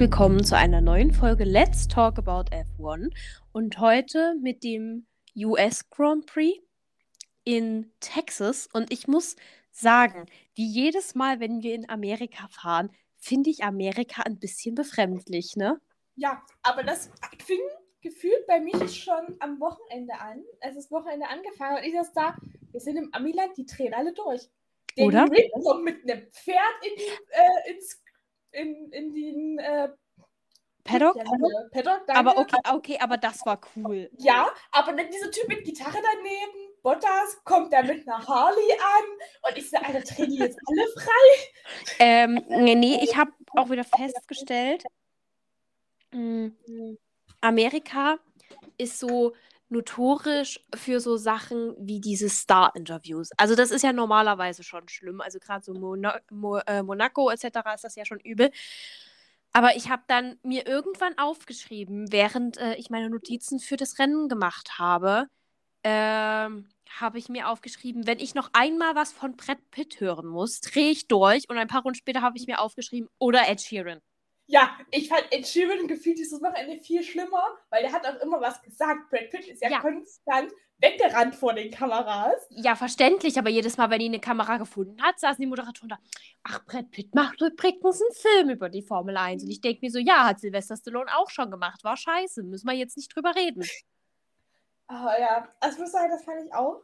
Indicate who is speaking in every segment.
Speaker 1: willkommen zu einer neuen Folge Let's Talk About F1 und heute mit dem US Grand Prix in Texas und ich muss sagen, wie jedes Mal, wenn wir in Amerika fahren, finde ich Amerika ein bisschen befremdlich, ne?
Speaker 2: Ja, aber das fing gefühlt bei mich schon am Wochenende an. Es ist Wochenende angefangen und ich saß da, wir sind im Amiland, die drehen alle durch. Den
Speaker 1: Oder?
Speaker 2: Rick kommt mit einem Pferd in, die, äh, ins, in, in den äh,
Speaker 1: Paddock?
Speaker 2: Paddock danke.
Speaker 1: Aber okay, okay, aber das war cool.
Speaker 2: Ja, aber dann dieser Typ mit Gitarre daneben, Bottas, kommt da mit einer Harley an und ich so, Alter, drehen die jetzt alle frei?
Speaker 1: Ähm, nee, nee, ich habe auch wieder festgestellt, mh, Amerika ist so notorisch für so Sachen wie diese Star-Interviews. Also das ist ja normalerweise schon schlimm. Also gerade so Mona Mo äh, Monaco etc. ist das ja schon übel. Aber ich habe dann mir irgendwann aufgeschrieben, während äh, ich meine Notizen für das Rennen gemacht habe, ähm, habe ich mir aufgeschrieben, wenn ich noch einmal was von Brad Pitt hören muss, drehe ich durch. Und ein paar Runden später habe ich mir aufgeschrieben, oder Ed Sheeran.
Speaker 2: Ja, ich fand Ed Sheeran gefühlt dieses Wochenende viel schlimmer, weil der hat auch immer was gesagt. Brad Pitt ist ja,
Speaker 1: Ja.
Speaker 2: konstant weggerannt vor den Kameras.
Speaker 1: Ja, verständlich, aber jedes Mal, wenn die eine Kamera gefunden hat, saßen die Moderatoren da. Ach, Brad Pitt macht übrigens einen Film über die Formel 1. Und ich denke mir so, ja, hat Sylvester Stallone auch schon gemacht. War scheiße, müssen wir jetzt nicht drüber reden.
Speaker 2: Oh ja, also ich muss sagen, das fand ich auch.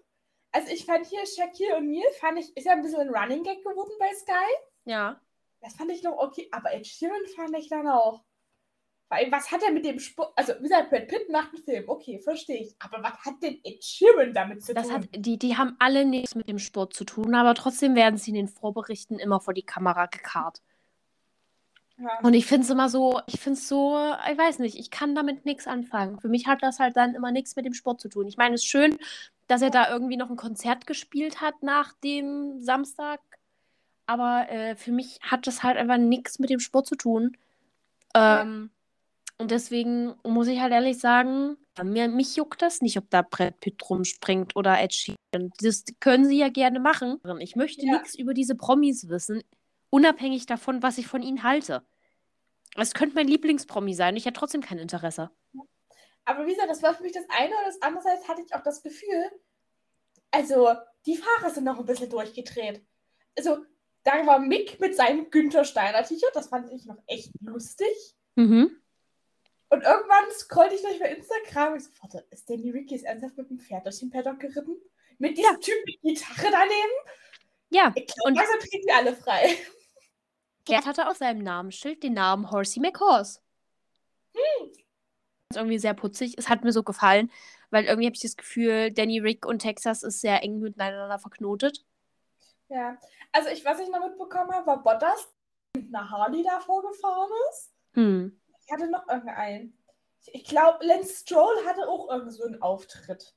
Speaker 2: Also ich fand hier Shaquille O'Neal, fand ich, ist ja ein bisschen ein Running Gag geworden bei Sky.
Speaker 1: Ja.
Speaker 2: Das fand ich noch okay, aber Ed Sheeran fand ich dann auch. Weil, was hat er mit dem Sport, also wie gesagt, Brad Pitt macht einen Film, okay, verstehe ich. Aber was hat denn Ed Sheeran damit zu
Speaker 1: Das
Speaker 2: tun?
Speaker 1: hat, die, die haben alle nichts mit dem Sport zu tun, aber trotzdem werden sie in den Vorberichten immer vor die Kamera gekarrt.
Speaker 2: ja.
Speaker 1: Und ich finde es immer so, ich finde es so, ich weiß nicht, ich kann damit nichts anfangen. Für mich hat das halt dann immer nichts mit dem Sport zu tun. Ich meine, es ist schön, dass er da irgendwie noch ein Konzert gespielt hat nach dem Samstag, aber äh, für mich hat das halt einfach nichts mit dem Sport zu tun. Ähm, Und deswegen muss ich halt ehrlich sagen, mir, mich juckt das nicht, ob da Brad Pitt rumspringt oder Ed Sheeran. Das können sie ja gerne machen. Ich möchte
Speaker 2: Ja.
Speaker 1: nichts über diese Promis wissen, unabhängig davon, was ich von ihnen halte. Es könnte mein Lieblingspromi sein. Ich hätte trotzdem kein Interesse.
Speaker 2: Aber wie gesagt, das war für mich das eine und das andere hatte ich auch das Gefühl, also die Fahrer sind noch ein bisschen durchgedreht. Also da war Mick mit seinem Günther Steiner T-Shirt, das fand ich noch echt lustig.
Speaker 1: Mhm.
Speaker 2: Und irgendwann scrollte ich durch bei Instagram und ich so, warte, ist Danny Ricky jetzt ernsthaft mit dem Pferd durch den Paddock geritten? Mit diesem Typ mit Gitarre daneben?
Speaker 1: Ja,
Speaker 2: Ich glaube,
Speaker 1: Und-
Speaker 2: langsam treten wir alle frei.
Speaker 1: Pferd hatte auf seinem Namensschild den Namen Horsey McHorse.
Speaker 2: Hm.
Speaker 1: Das ist irgendwie sehr putzig. Es hat mir so gefallen, weil irgendwie habe ich das Gefühl, Danny Rick und Texas ist sehr eng miteinander verknotet.
Speaker 2: Ja, also ich, was ich noch mitbekommen habe, war Bottas mit einer Harley davor gefahren ist.
Speaker 1: Hm.
Speaker 2: Ich hatte noch irgendeinen. Ich, ich glaube, Lance Stroll hatte auch irgend so einen Auftritt.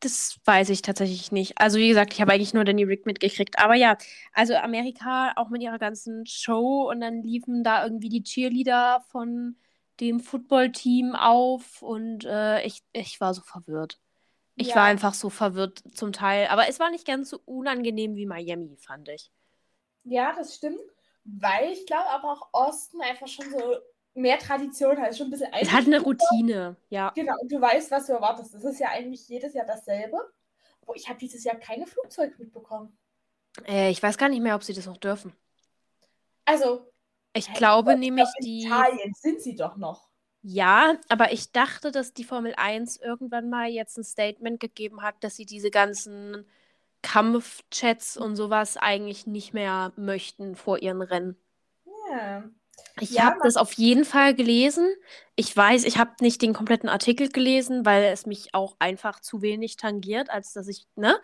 Speaker 1: Das weiß ich tatsächlich nicht. Also, wie gesagt, ich habe eigentlich nur Danny Rick mitgekriegt. Aber ja, also Amerika auch mit ihrer ganzen Show und dann liefen da irgendwie die Cheerleader von dem Footballteam auf und äh, ich, ich war so verwirrt. Ich
Speaker 2: Ja.
Speaker 1: war einfach so verwirrt zum Teil. Aber es war nicht ganz so unangenehm wie Miami, fand ich.
Speaker 2: Ja, das stimmt. Weil ich glaube aber auch Austin einfach schon so mehr Tradition hat. Ist schon ein bisschen
Speaker 1: Es hat eine. Routine, ja.
Speaker 2: Genau, und du weißt, was du erwartest. Das ist ja eigentlich jedes Jahr dasselbe. Aber ich habe dieses Jahr keine Flugzeuge mitbekommen.
Speaker 1: Äh, ich weiß gar nicht mehr, ob sie das noch dürfen.
Speaker 2: Also,
Speaker 1: Ich glaube
Speaker 2: ich
Speaker 1: nämlich,
Speaker 2: glaub, in
Speaker 1: die.
Speaker 2: Italien sind sie doch noch.
Speaker 1: Ja, aber ich dachte, dass die Formel 1 irgendwann mal jetzt ein Statement gegeben hat, dass sie diese ganzen Kampfchats und sowas eigentlich nicht mehr möchten vor ihren Rennen.
Speaker 2: Ja.
Speaker 1: Ich
Speaker 2: Ja,
Speaker 1: habe das auf jeden Fall gelesen. Ich weiß, ich habe nicht den kompletten Artikel gelesen, weil es mich auch einfach zu wenig tangiert, als dass ich, ne?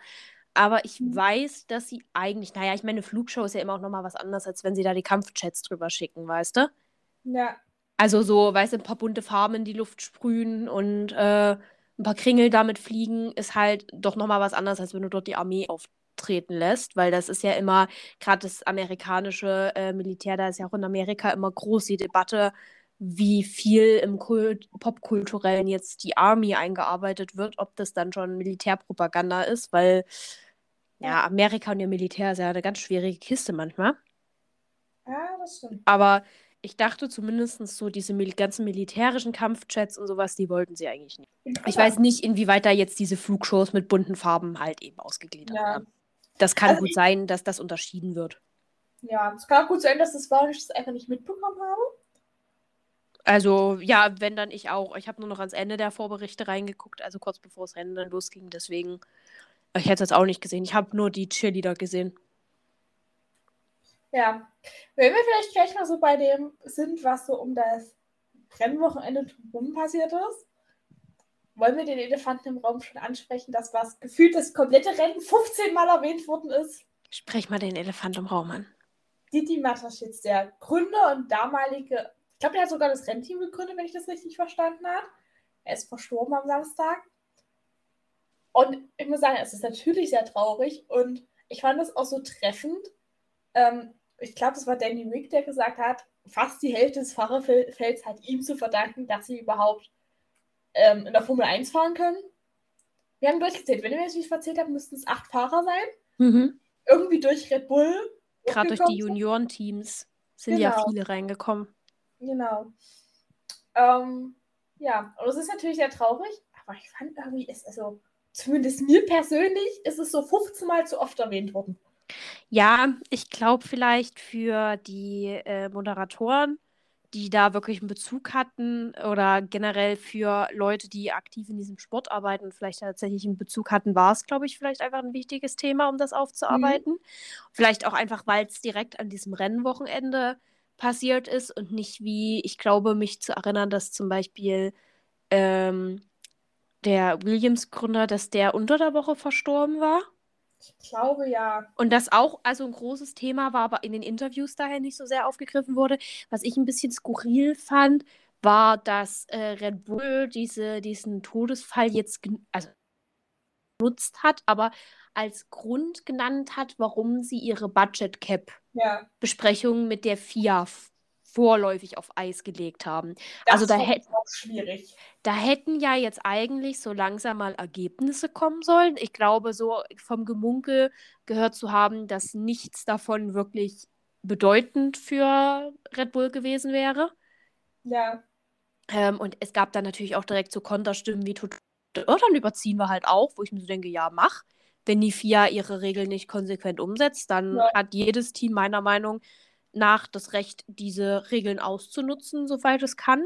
Speaker 1: Aber ich
Speaker 2: Mhm.
Speaker 1: weiß, dass sie eigentlich, naja, ich meine, eine Flugshow ist ja immer auch nochmal was anderes, als wenn sie da die Kampfchats drüber schicken, weißt du?
Speaker 2: Ja.
Speaker 1: Also so, weißt du, ein paar bunte Farben in die Luft sprühen und äh, ein paar Kringel damit fliegen, ist halt doch nochmal was anderes, als wenn du dort die Armee auftreten lässt, weil das ist ja immer, gerade das amerikanische äh, Militär, da ist ja auch in Amerika immer groß die Debatte, wie viel im Kult Popkulturellen jetzt die Army eingearbeitet wird, ob das dann schon Militärpropaganda ist, weil ja, Amerika und ihr Militär ist ja eine ganz schwierige Kiste manchmal.
Speaker 2: Ja, das stimmt.
Speaker 1: Aber ich dachte zumindest so, diese mil ganzen militärischen Kampfjets und sowas, die wollten sie eigentlich nicht. Ich weiß nicht, inwieweit da jetzt diese Flugshows mit bunten Farben halt eben ausgegliedert
Speaker 2: Ja.
Speaker 1: werden. Das kann
Speaker 2: Also
Speaker 1: gut sein, dass das unterschieden wird.
Speaker 2: Ja, es kann auch gut sein, dass das war ich das einfach nicht mitbekommen habe.
Speaker 1: Also, ja, wenn dann ich auch. Ich habe nur noch ans Ende der Vorberichte reingeguckt, also kurz bevor das Rennen dann losging. Deswegen, ich hätte es jetzt auch nicht gesehen. Ich habe nur die Cheerleader gesehen.
Speaker 2: Ja. Wenn wir vielleicht gleich mal so bei dem sind, was so um das Rennwochenende drumherum passiert ist, wollen wir den Elefanten im Raum schon ansprechen, dass was gefühlt das komplette Rennen 15 Mal erwähnt worden ist.
Speaker 1: Sprech mal den Elefant im Raum an.
Speaker 2: Didi Mataschitz, der Gründer und damalige, ich glaube, der hat sogar das Rennteam gegründet, wenn ich das richtig verstanden habe. Er ist verstorben am Samstag. Und ich muss sagen, es ist natürlich sehr traurig und ich fand es auch so treffend. Ähm, ich glaube, es war Danny Rick, der gesagt hat, fast die Hälfte des Fahrerfelds hat ihm zu verdanken, dass sie überhaupt ähm, in der Formel 1 fahren können. Wir haben durchgezählt. Wenn ihr mir jetzt nicht erzählt habt, müssten es acht Fahrer sein.
Speaker 1: Mhm.
Speaker 2: Irgendwie durch Red Bull.
Speaker 1: Gerade durch die. Juniorenteams sind ja
Speaker 2: Genau.
Speaker 1: viele reingekommen.
Speaker 2: Genau. Ähm, ja, und es ist natürlich sehr traurig, aber ich fand irgendwie, ist also, zumindest mir persönlich, ist es so 15 Mal zu oft erwähnt worden.
Speaker 1: Ja, ich glaube vielleicht für die äh, Moderatoren, die da wirklich einen Bezug hatten oder generell für Leute, die aktiv in diesem Sport arbeiten und vielleicht tatsächlich einen Bezug hatten, war es, glaube ich, vielleicht einfach ein wichtiges Thema, um das aufzuarbeiten. Vielleicht auch einfach, weil es direkt an diesem Rennwochenende passiert ist und nicht wie, ich glaube, mich zu erinnern, dass zum Beispiel ähm, der Williams-Gründer, dass der unter der Woche verstorben war.
Speaker 2: Ich glaube ja.
Speaker 1: Und das auch also ein großes Thema war, aber in den Interviews daher nicht so sehr aufgegriffen wurde. Was ich ein bisschen skurril fand, war, dass äh, Red Bull diese, diesen Todesfall jetzt also genutzt hat, aber als Grund genannt hat, warum sie ihre Budget Cap
Speaker 2: Ja.
Speaker 1: Besprechung mit der FIA vorläufig auf Eis gelegt haben.
Speaker 2: Das
Speaker 1: Also da hätt-
Speaker 2: schwierig.
Speaker 1: Da hätten ja jetzt eigentlich so langsam mal Ergebnisse kommen sollen. Ich glaube, so vom Gemunkel gehört zu haben, dass nichts davon wirklich bedeutend für Red Bull gewesen wäre.
Speaker 2: Ja.
Speaker 1: Ähm, und es gab dann natürlich auch direkt so Konterstimmen wie, tut- oh, dann überziehen wir halt auch, wo ich mir so denke, ja, mach. Wenn die FIA ihre Regeln nicht konsequent umsetzt, dann
Speaker 2: Ja.
Speaker 1: hat jedes Team meiner Meinung nach das Recht, diese Regeln auszunutzen, soweit es kann.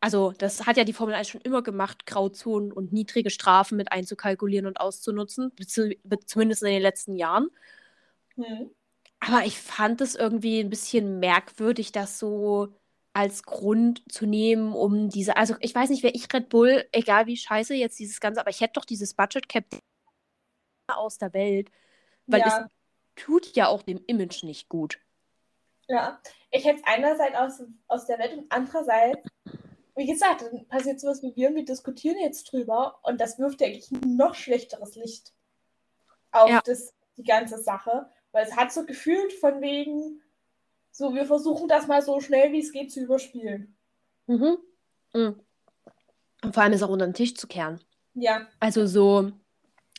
Speaker 1: Also, das hat ja die Formel 1 schon immer gemacht, Grauzonen und niedrige Strafen mit einzukalkulieren und auszunutzen, zumindest in den letzten Jahren.
Speaker 2: Hm.
Speaker 1: Aber ich fand es irgendwie ein bisschen merkwürdig, das so als Grund zu nehmen, um diese, also ich weiß nicht, wer ich Red Bull, egal wie scheiße jetzt dieses Ganze, aber ich hätte doch dieses Budget Cap aus der Welt, weil
Speaker 2: Ja.
Speaker 1: es tut ja auch dem Image nicht gut.
Speaker 2: Ja. Ich hätte es einerseits aus, aus der Welt und andererseits, wie gesagt, dann passiert sowas wie wir und wir diskutieren jetzt drüber und das wirft ja eigentlich ein noch schlechteres Licht auf
Speaker 1: Ja.
Speaker 2: das, die ganze Sache, weil es hat so gefühlt von wegen, so wir versuchen das mal so schnell wie es geht zu überspielen.
Speaker 1: Mhm. Mhm. Und vor allem es auch unter den Tisch zu kehren.
Speaker 2: Ja,
Speaker 1: Also so,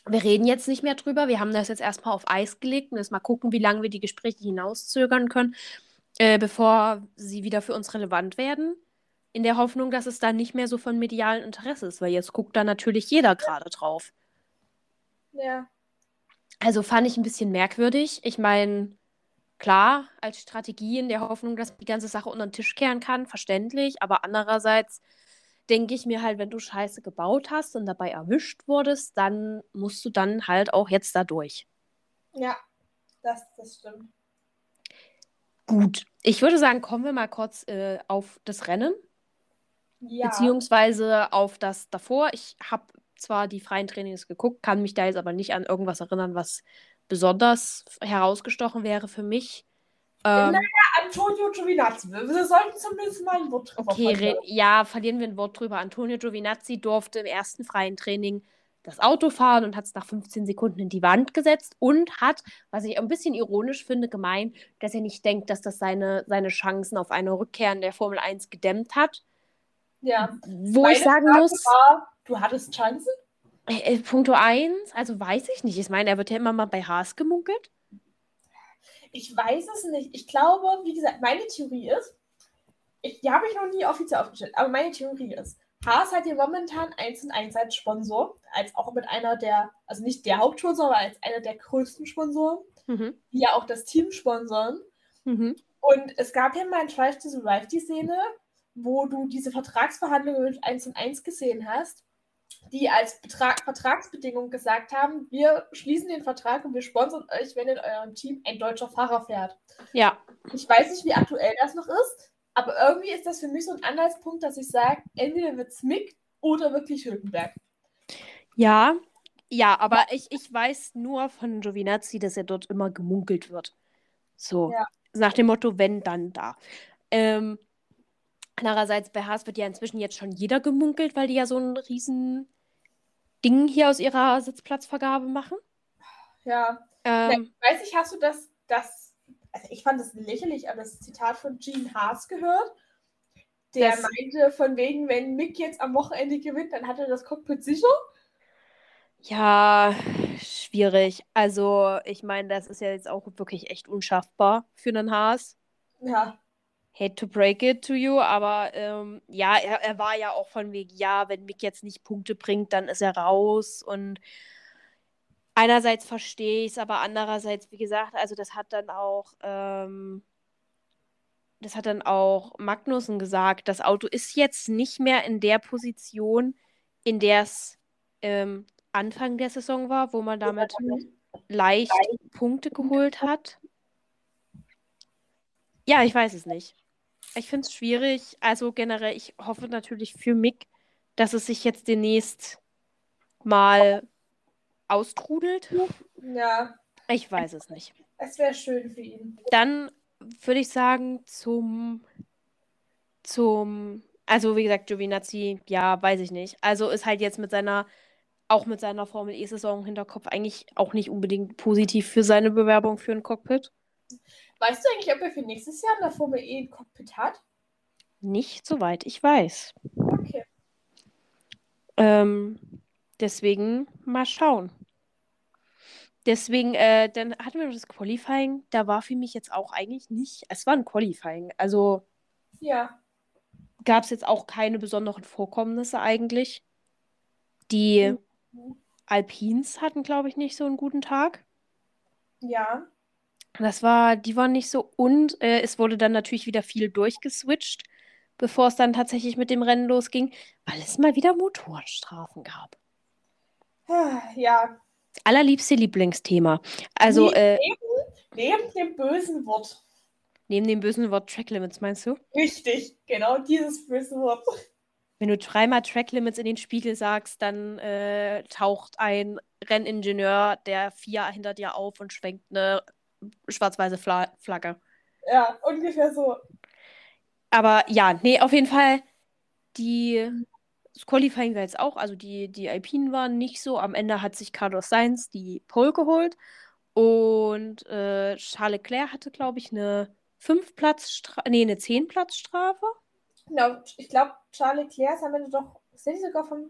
Speaker 1: wir reden jetzt nicht mehr drüber. Wir haben das jetzt erstmal auf Eis gelegt und jetzt mal gucken, wie lange wir die Gespräche hinauszögern können, äh, bevor sie wieder für uns relevant werden. In der Hoffnung, dass es dann nicht mehr so von medialem Interesse ist, weil jetzt guckt da natürlich jeder gerade drauf.
Speaker 2: ja,
Speaker 1: Also fand ich ein bisschen merkwürdig. Ich meine, klar, als Strategie in der Hoffnung, dass die ganze Sache unter den Tisch kehren kann, verständlich. Aber andererseits denke ich mir halt, wenn du Scheiße gebaut hast und dabei erwischt wurdest, dann musst du dann halt auch jetzt da durch.
Speaker 2: ja, das, das stimmt.
Speaker 1: Gut, ich würde sagen, kommen wir mal kurz äh, auf das Rennen,
Speaker 2: Ja,
Speaker 1: beziehungsweise auf das davor. Ich habe zwar die freien Trainings geguckt, kann mich da jetzt aber nicht an irgendwas erinnern, was besonders herausgestochen wäre für mich. Ähm,
Speaker 2: Antonio Giovinazzi, wir, sollten zumindest mal ein Wort drüber
Speaker 1: Okay,
Speaker 2: verlieren.
Speaker 1: re ja, verlieren wir ein Wort drüber. Antonio Giovinazzi durfte im ersten freien Training das Auto fahren und hat es nach 15 Sekunden in die Wand gesetzt und hat, was ich ein bisschen ironisch finde, gemeint, dass er nicht denkt, dass das seine, seine Chancen auf eine Rückkehr in der Formel 1 gedämmt hat.
Speaker 2: Ja,
Speaker 1: Wo
Speaker 2: Meine
Speaker 1: ich sagen
Speaker 2: Frage
Speaker 1: muss,
Speaker 2: war, du hattest Chancen?
Speaker 1: äh, äh, Punkto 1, also weiß ich nicht. Ich meine, er wird ja immer mal bei Haas gemunkelt.
Speaker 2: Ich weiß es nicht. Ich glaube, wie gesagt, meine Theorie ist, ich, die habe ich noch nie offiziell aufgestellt, aber meine Theorie ist, Haas hat hier momentan 1 und 1 als Sponsor, als auch mit einer der, also nicht der Hauptsponsor, aber als einer der größten Sponsoren,
Speaker 1: Mhm.
Speaker 2: die ja auch das Team sponsoren.
Speaker 1: Mhm.
Speaker 2: Und es gab ja mal in Drive to Survive die Szene, wo du diese Vertragsverhandlungen mit 1 und 1 gesehen hast, die als Betrag, Vertragsbedingung gesagt haben, wir schließen den Vertrag und wir sponsern euch, wenn in eurem Team ein deutscher Fahrer fährt.
Speaker 1: Ja,
Speaker 2: Ich weiß nicht, wie aktuell das noch ist, aber irgendwie ist das für mich so ein Anhaltspunkt, dass ich sage, entweder wird es Mick oder wirklich Hülkenberg.
Speaker 1: ja, ja, aber ich, ich weiß nur von Giovinazzi, dass er dort immer gemunkelt wird. So,
Speaker 2: Ja.
Speaker 1: nach dem Motto, wenn, dann da. Ähm, andererseits, bei Haas wird ja inzwischen jetzt schon jeder gemunkelt, weil die ja so ein riesen Ding hier aus ihrer Sitzplatzvergabe machen.
Speaker 2: Ja,
Speaker 1: Ähm,
Speaker 2: weiß ich, hast du das, das, also ich fand das lächerlich, aber das Zitat von Gene Haas gehört? Der
Speaker 1: Das-
Speaker 2: meinte, von wegen, wenn Mick jetzt am Wochenende gewinnt, dann hat er das Cockpit sicher.
Speaker 1: Ja, schwierig. Also, ich meine, das ist ja jetzt auch wirklich echt unschaffbar für einen Haas.
Speaker 2: Ja,
Speaker 1: Hate to break it to you, aber ähm, ja, er, er war ja auch von wegen, ja, wenn Mick jetzt nicht Punkte bringt, dann ist er raus. Und einerseits verstehe ich es, aber andererseits, wie gesagt, also das hat dann auch, ähm, das hat dann auch Magnussen gesagt, das Auto ist jetzt nicht mehr in der Position, in der es ähm, Anfang der Saison war, wo man damit leicht Punkte geholt hat. Ja, ich weiß es nicht. Ich finde es schwierig. Also generell, ich hoffe natürlich für Mick, dass es sich jetzt demnächst mal austrudelt.
Speaker 2: ja,
Speaker 1: Ich weiß es nicht.
Speaker 2: es wäre schön für ihn.
Speaker 1: Dann würde ich sagen, zum, zum, also wie gesagt, Giovinazzi, ja, weiß ich nicht. Also ist halt jetzt mit seiner, auch mit seiner Formel E-Saison im Hinterkopf eigentlich auch nicht unbedingt positiv für seine Bewerbung für ein Cockpit.
Speaker 2: Weißt du eigentlich, ob er für nächstes Jahr in der Formel E ein Cockpit hat?
Speaker 1: Nicht soweit ich weiß.
Speaker 2: Okay.
Speaker 1: Ähm, deswegen mal schauen. Deswegen, äh, dann hatten wir noch das Qualifying. Da war für mich jetzt auch eigentlich nicht. Es war ein Qualifying. Also
Speaker 2: Ja,
Speaker 1: gab es jetzt auch keine besonderen Vorkommnisse eigentlich. Die
Speaker 2: Mhm.
Speaker 1: Alpins hatten, glaube ich, nicht so einen guten Tag.
Speaker 2: ja.
Speaker 1: Das war, die waren nicht so. Und äh, es wurde dann natürlich wieder viel durchgeswitcht, bevor es dann tatsächlich mit dem Rennen losging, weil es mal wieder Motorstrafen gab.
Speaker 2: Ja,
Speaker 1: Allerliebste Lieblingsthema. Also,
Speaker 2: Neben-
Speaker 1: äh,
Speaker 2: neben dem bösen Wort.
Speaker 1: neben dem bösen Wort Track Limits, meinst du?
Speaker 2: Richtig, genau dieses böse Wort.
Speaker 1: Wenn du dreimal Track Limits in den Spiegel sagst, dann äh, taucht ein Renningenieur der FIA hinter dir auf und schwenkt eine schwarz-weiße Fla Flagge.
Speaker 2: Ja, ungefähr so.
Speaker 1: Aber ja, nee, auf jeden Fall, die das Qualifying war jetzt auch, also die, die Alpinen waren nicht so. Am Ende hat sich Carlos Sainz die Pole geholt und äh, Charles Leclerc hatte, glaube ich, eine 5-Platz-Strafe, nee, eine 10-Platz-Strafe.
Speaker 2: Genau, ich glaube, Charles Leclerc ist am Ende doch, nicht sogar vom,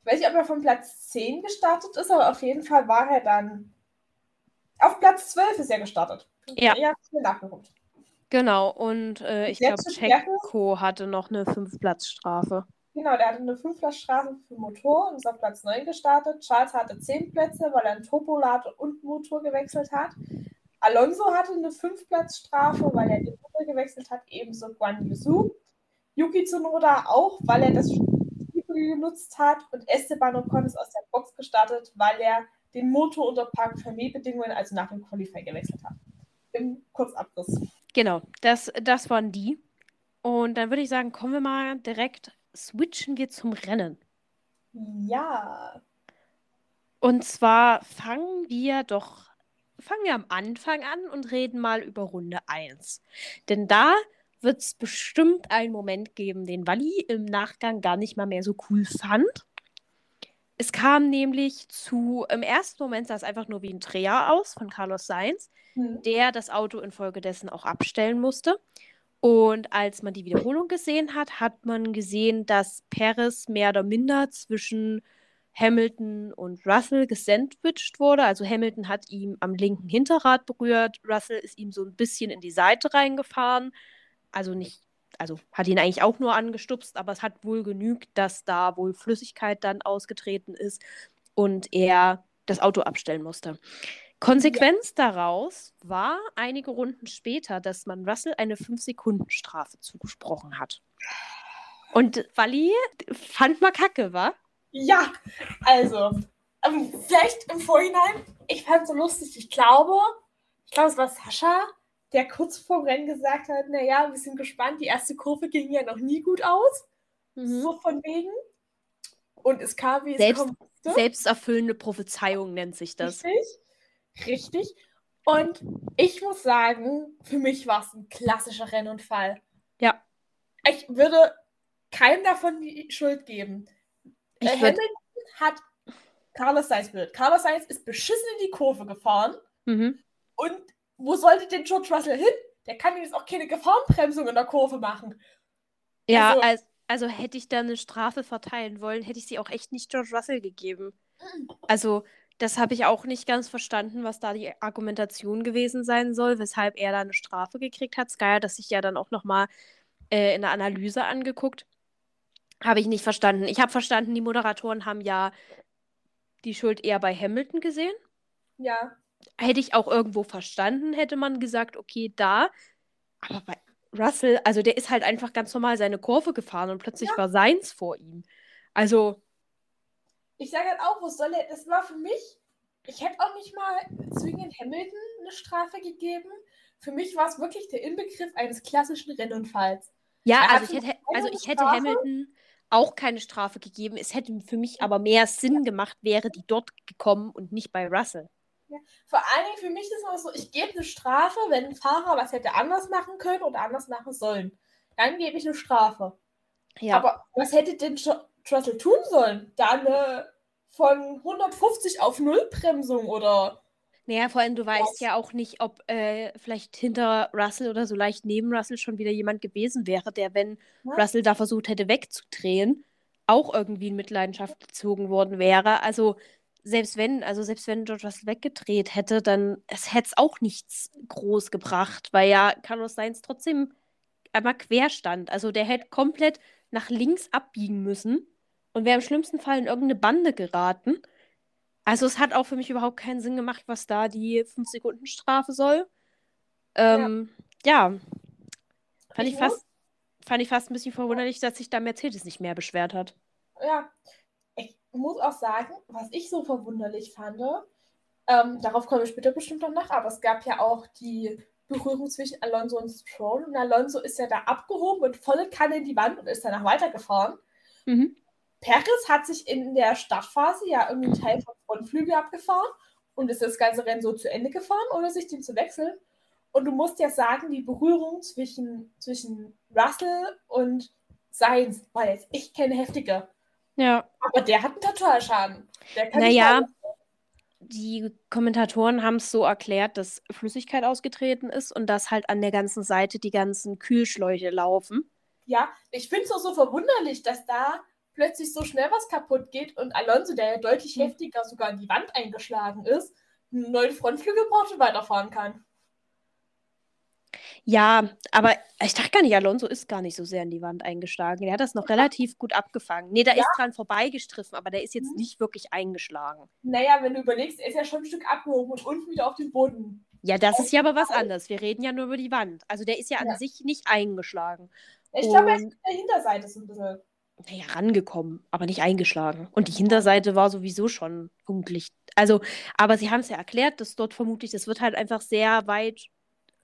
Speaker 2: ich weiß nicht, ob er von Platz 10 gestartet ist, aber auf jeden Fall war er dann, auf Platz 12 ist er gestartet.
Speaker 1: Ja.
Speaker 2: Ja, nachgeguckt.
Speaker 1: Genau, und äh, ich glaube? Checo hatte noch eine 5-Platz-Strafe.
Speaker 2: Genau, der hatte eine 5-Platz-Strafe für Motor und ist auf Platz 9 gestartet. Charles hatte 10 Plätze, weil er einen Turbolader und Motor gewechselt hat. Alonso hatte eine 5-Platz-Strafe, weil er den Motor gewechselt hat, ebenso Guan Yusu. Yuki Tsunoda auch, weil er das genutzt hat. Und Esteban Ocon ist aus der Box gestartet, weil er den Motor unter Park-Fermé-Bedingungen, also nach dem Qualifying, gewechselt hat. Im Kurzabriss.
Speaker 1: Genau, das, das waren die. Und dann würde ich sagen, kommen wir mal direkt, switchen wir zum Rennen.
Speaker 2: Ja.
Speaker 1: Und zwar fangen wir doch, fangen wir am Anfang an und reden mal über Runde 1. Denn da wird es bestimmt einen Moment geben, den Wally im Nachgang gar nicht mal mehr so cool fand. Es kam nämlich zu, im ersten Moment sah es einfach nur wie ein Dreher aus von Carlos Sainz,
Speaker 2: Hm.
Speaker 1: der das Auto infolgedessen auch abstellen musste. Und als man die Wiederholung gesehen hat, hat man gesehen, dass Perez mehr oder minder zwischen Hamilton und Russell gesandwiched wurde. Also Hamilton hat ihm am linken Hinterrad berührt, Russell ist ihm so ein bisschen in die Seite reingefahren. Also nicht also hat ihn eigentlich auch nur angestupst, aber es hat wohl genügt, dass da wohl Flüssigkeit dann ausgetreten ist und er das Auto abstellen musste. Konsequenz ja. daraus war einige Runden später, dass man Russell eine 5-Sekunden-Strafe zugesprochen hat. Und Wally fand mal kacke, wa?
Speaker 2: Ja, also, ähm, vielleicht im Vorhinein, ich fand es so lustig, ich glaube, ich glaube, es war Sascha, der kurz vor Rennen gesagt hat, naja, wir sind gespannt, die erste Kurve ging ja noch nie gut aus. Mhm. So von wegen. Und es kam, wie es
Speaker 1: Selbst, kommt. Selbsterfüllende Prophezeiung nennt sich das.
Speaker 2: Richtig. Richtig. Und ich muss sagen, für mich war es ein klassischer Rennunfall.
Speaker 1: Ja.
Speaker 2: Ich würde keinem davon die Schuld geben. Ich äh, Hamilton hat Carlos Sainz blöd. Carlos Sainz ist beschissen in die Kurve gefahren. Mhm. Und wo sollte denn George Russell hin? Der kann jetzt auch keine Gefahrenbremsung in der Kurve machen.
Speaker 1: Ja, also, also, also hätte ich da eine Strafe verteilen wollen, hätte ich sie auch echt nicht George Russell gegeben. Mhm. Also, das habe ich auch nicht ganz verstanden, was da die Argumentation gewesen sein soll, weshalb er da eine Strafe gekriegt hat. Sky hat das sich ja dann auch nochmal äh, in der Analyse angeguckt. Habe ich nicht verstanden. Ich habe verstanden, die Moderatoren haben ja die Schuld eher bei Hamilton gesehen.
Speaker 2: Ja.
Speaker 1: Hätte ich auch irgendwo verstanden, hätte man gesagt, okay, da. Aber bei Russell, also der ist halt einfach ganz normal seine Kurve gefahren und plötzlich ja. war seins vor ihm. Also,
Speaker 2: ich sage halt auch, wo soll er, das war für mich, ich hätte auch nicht mal zwingend Hamilton eine Strafe gegeben. Für mich war es wirklich der Inbegriff eines klassischen Rennunfalls.
Speaker 1: Ja, also ich, hätte, also ich hätte Hamilton auch keine Strafe gegeben. Es hätte für mich aber mehr Sinn gemacht, wäre die dort gekommen und nicht bei Russell.
Speaker 2: Ja. Vor allen Dingen für mich ist es auch so, ich gebe eine Strafe, wenn ein Fahrer was hätte anders machen können oder anders machen sollen. Dann gebe ich eine Strafe. Ja. Aber was hätte denn Russell tun sollen? Da eine von 150 auf Null Bremsung oder.
Speaker 1: Naja, vor allem, du weißt ja auch nicht, ob äh, vielleicht hinter Russell oder so leicht neben Russell schon wieder jemand gewesen wäre, der, wenn ja. Russell da versucht hätte wegzudrehen, auch irgendwie in Mitleidenschaft gezogen worden wäre. Also selbst wenn, also selbst wenn George Russell weggedreht hätte, dann es hätte es auch nichts groß gebracht, weil ja Carlos Sainz trotzdem einmal quer stand. Also der hätte komplett nach links abbiegen müssen und wäre im schlimmsten Fall in irgendeine Bande geraten. Also es hat auch für mich überhaupt keinen Sinn gemacht, was da die 5-Sekunden-Strafe soll. Ähm, ja. ja. Fand ich, ich fast, fand ich fast ein bisschen verwunderlich, dass sich da Mercedes nicht mehr beschwert hat.
Speaker 2: Ja. Ich muss auch sagen, was ich so verwunderlich fand, ähm, darauf kommen wir später bestimmt noch nach, aber es gab ja auch die Berührung zwischen Alonso und Stroll. Und Alonso ist ja da abgehoben und volle Kanne in die Wand und ist danach weitergefahren. Mhm. Perez hat sich in der Startphase ja irgendwie einen Teil vom Frontflügel abgefahren und ist das ganze Rennen so zu Ende gefahren, ohne sich den zu wechseln. Und du musst ja sagen, die Berührung zwischen, zwischen Russell und Sainz war jetzt echt keine heftige.
Speaker 1: Ja.
Speaker 2: Aber der hat einen Totalschaden.
Speaker 1: naja, die Kommentatoren haben es so erklärt, dass Flüssigkeit ausgetreten ist und dass halt an der ganzen Seite die ganzen Kühlschläuche laufen.
Speaker 2: Ja, ich finde es auch so verwunderlich, dass da plötzlich so schnell was kaputt geht und Alonso, der ja deutlich mhm. heftiger sogar in die Wand eingeschlagen ist, einen neuen Frontflügel braucht und weiterfahren kann.
Speaker 1: Ja, aber ich dachte gar nicht, Alonso ist gar nicht so sehr in die Wand eingeschlagen. Der hat das noch relativ gut abgefangen. Nee, da ja. ist dran vorbeigestriffen, aber der ist jetzt mhm. nicht wirklich eingeschlagen.
Speaker 2: Naja, wenn du überlegst, er ist ja schon ein Stück abgehoben und unten wieder auf den Boden.
Speaker 1: Ja, das ist ja aber was anderes. Wir reden ja nur über die Wand. Also der ist ja an ja. sich nicht eingeschlagen.
Speaker 2: Ich glaube, er ist auf der Hinterseite so ein bisschen
Speaker 1: naja, rangekommen, aber nicht eingeschlagen. Und die Hinterseite war sowieso schon funklich. Also, aber sie haben es ja erklärt, dass dort vermutlich, das wird halt einfach sehr weit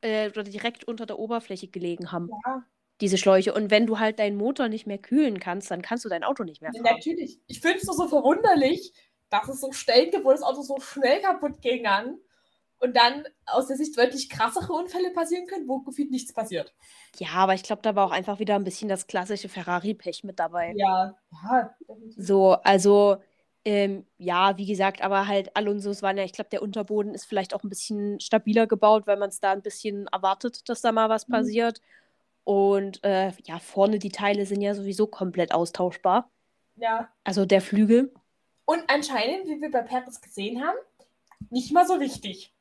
Speaker 1: äh, oder direkt unter der Oberfläche gelegen haben. Ja. Diese Schläuche. Und wenn du halt deinen Motor nicht mehr kühlen kannst, dann kannst du dein Auto nicht mehr fahren.
Speaker 2: Natürlich. Ich finde es so verwunderlich, dass es so Stellen gibt, wo das Auto so schnell kaputt ging an und dann aus der Sicht deutlich krassere Unfälle passieren können, wo gefühlt nichts passiert.
Speaker 1: Ja, aber ich glaube, da war auch einfach wieder ein bisschen das klassische Ferrari-Pech mit dabei.
Speaker 2: Ja, ja.
Speaker 1: So, also, ähm, ja, wie gesagt, aber halt Alonso's waren ja, ich glaube, der Unterboden ist vielleicht auch ein bisschen stabiler gebaut, weil man es da ein bisschen erwartet, dass da mal was mhm. passiert. Und äh, ja, vorne die Teile sind ja sowieso komplett austauschbar.
Speaker 2: Ja.
Speaker 1: Also der Flügel.
Speaker 2: Und anscheinend, wie wir bei Perez gesehen haben, nicht mal so wichtig.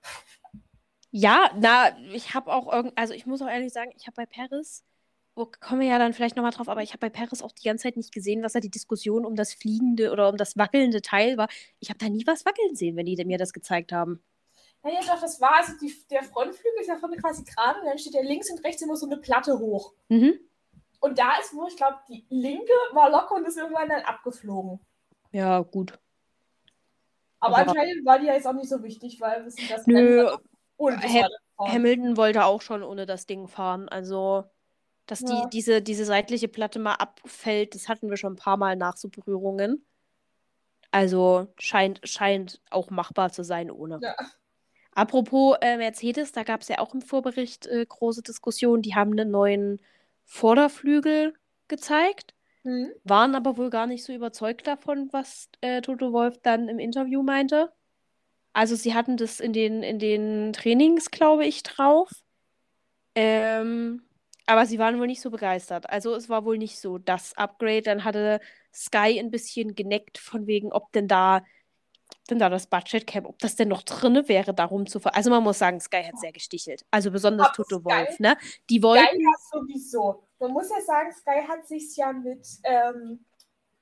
Speaker 1: Ja, na, ich habe auch irgend, also ich muss auch ehrlich sagen, ich habe bei Paris wo kommen wir ja dann vielleicht nochmal drauf, aber ich habe bei Paris auch die ganze Zeit nicht gesehen, was da die Diskussion um das fliegende oder um das wackelnde Teil war. Ich habe da nie was wackeln sehen, wenn die mir das gezeigt haben.
Speaker 2: Ja, ja, doch, das war, also die, der Frontflügel ist ja vorne quasi gerade und dann steht ja links und rechts immer so eine Platte hoch.
Speaker 1: Mhm.
Speaker 2: Und da ist wo, ich glaube, die linke war locker und ist irgendwann dann abgeflogen.
Speaker 1: Ja, gut.
Speaker 2: Aber, anscheinend war die ja jetzt auch nicht so wichtig, weil wir sind das
Speaker 1: Nö,
Speaker 2: ohne das
Speaker 1: Ham-. Hamilton wollte auch schon ohne das Ding fahren. Also, dass
Speaker 2: Ja.
Speaker 1: die, diese, diese seitliche Platte mal abfällt, das hatten wir schon ein paar Mal nach so Berührungen. Also scheint, scheint auch machbar zu sein ohne.
Speaker 2: Ja.
Speaker 1: Apropos äh, Mercedes, da gab es ja auch im Vorbericht äh, große Diskussionen. Die haben einen neuen Vorderflügel gezeigt,
Speaker 2: Hm?
Speaker 1: waren aber wohl gar nicht so überzeugt davon, was äh, Toto Wolf dann im Interview meinte. Also sie hatten das in den, in den Trainings, glaube ich, drauf. Ähm, aber sie waren wohl nicht so begeistert. Also es war wohl nicht so das Upgrade. Dann hatte Sky ein bisschen geneckt von wegen, ob denn da, denn da das Budget Cap, ob das denn noch drinne wäre, darum zu ver... Also man muss sagen, Sky hat sehr gestichelt. Also besonders
Speaker 2: Aber
Speaker 1: Toto
Speaker 2: Sky-
Speaker 1: Wolf, ne? Die
Speaker 2: Sky
Speaker 1: wollten.
Speaker 2: ja sowieso. Man muss ja sagen, Sky hat sich ja mit, ähm,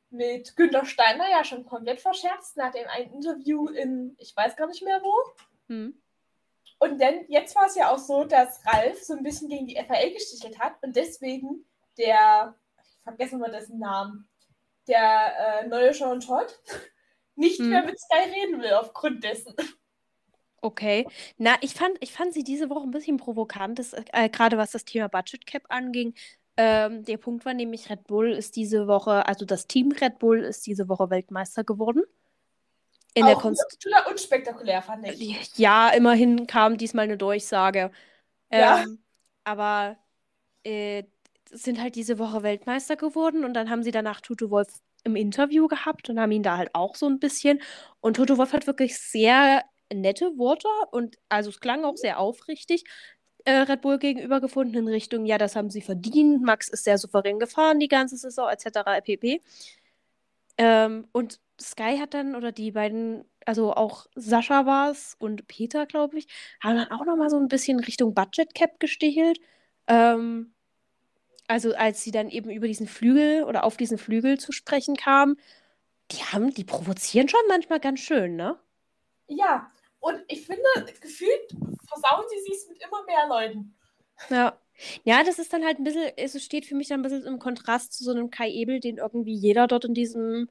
Speaker 2: mit Günter Steiner ja schon komplett verscherzt nach dem einen Interview in, ich weiß gar nicht mehr wo.
Speaker 1: Hm.
Speaker 2: Und dann, jetzt war es ja auch so, dass Ralf so ein bisschen gegen die FAL gestichelt hat und deswegen der, ich vergesse mal dessen Namen, der äh, neue Sean Todd nicht
Speaker 1: Hm.
Speaker 2: mehr mit Sky reden will aufgrund dessen.
Speaker 1: Okay. Na, ich fand, ich fand sie diese Woche ein bisschen provokant, äh, gerade was das Thema Budget Cap anging. Ähm, der Punkt war nämlich, Red Bull ist diese Woche, also das Team Red Bull ist diese Woche Weltmeister geworden. In der
Speaker 2: auch
Speaker 1: Konst
Speaker 2: total unspektakulär, fand ich.
Speaker 1: Ja, immerhin kam diesmal eine Durchsage.
Speaker 2: Ja.
Speaker 1: Ähm, aber äh, sind halt diese Woche Weltmeister geworden und dann haben sie danach Toto Wolf im Interview gehabt und haben ihn da halt auch so ein bisschen. Und Toto Wolf hat wirklich sehr nette Worte und also es klang auch sehr aufrichtig. Äh, Red Bull gegenüber gefunden in Richtung, ja, das haben sie verdient. Max ist sehr souverän gefahren die ganze Saison, etc. pp. Ähm, und Sky hat dann, oder die beiden, also auch Sascha war es und Peter, glaube ich, haben dann auch nochmal so ein bisschen Richtung Budget Cap gestichelt. Ähm, also als sie dann eben über diesen Flügel oder auf diesen Flügel zu sprechen kamen, die haben, die provozieren schon manchmal ganz schön, ne?
Speaker 2: Ja, und ich finde, gefühlt versauen sie es mit immer mehr Leuten.
Speaker 1: Ja. Ja, das ist dann halt ein bisschen, es steht für mich dann ein bisschen im Kontrast zu so einem Kai Ebel, den irgendwie jeder dort in diesem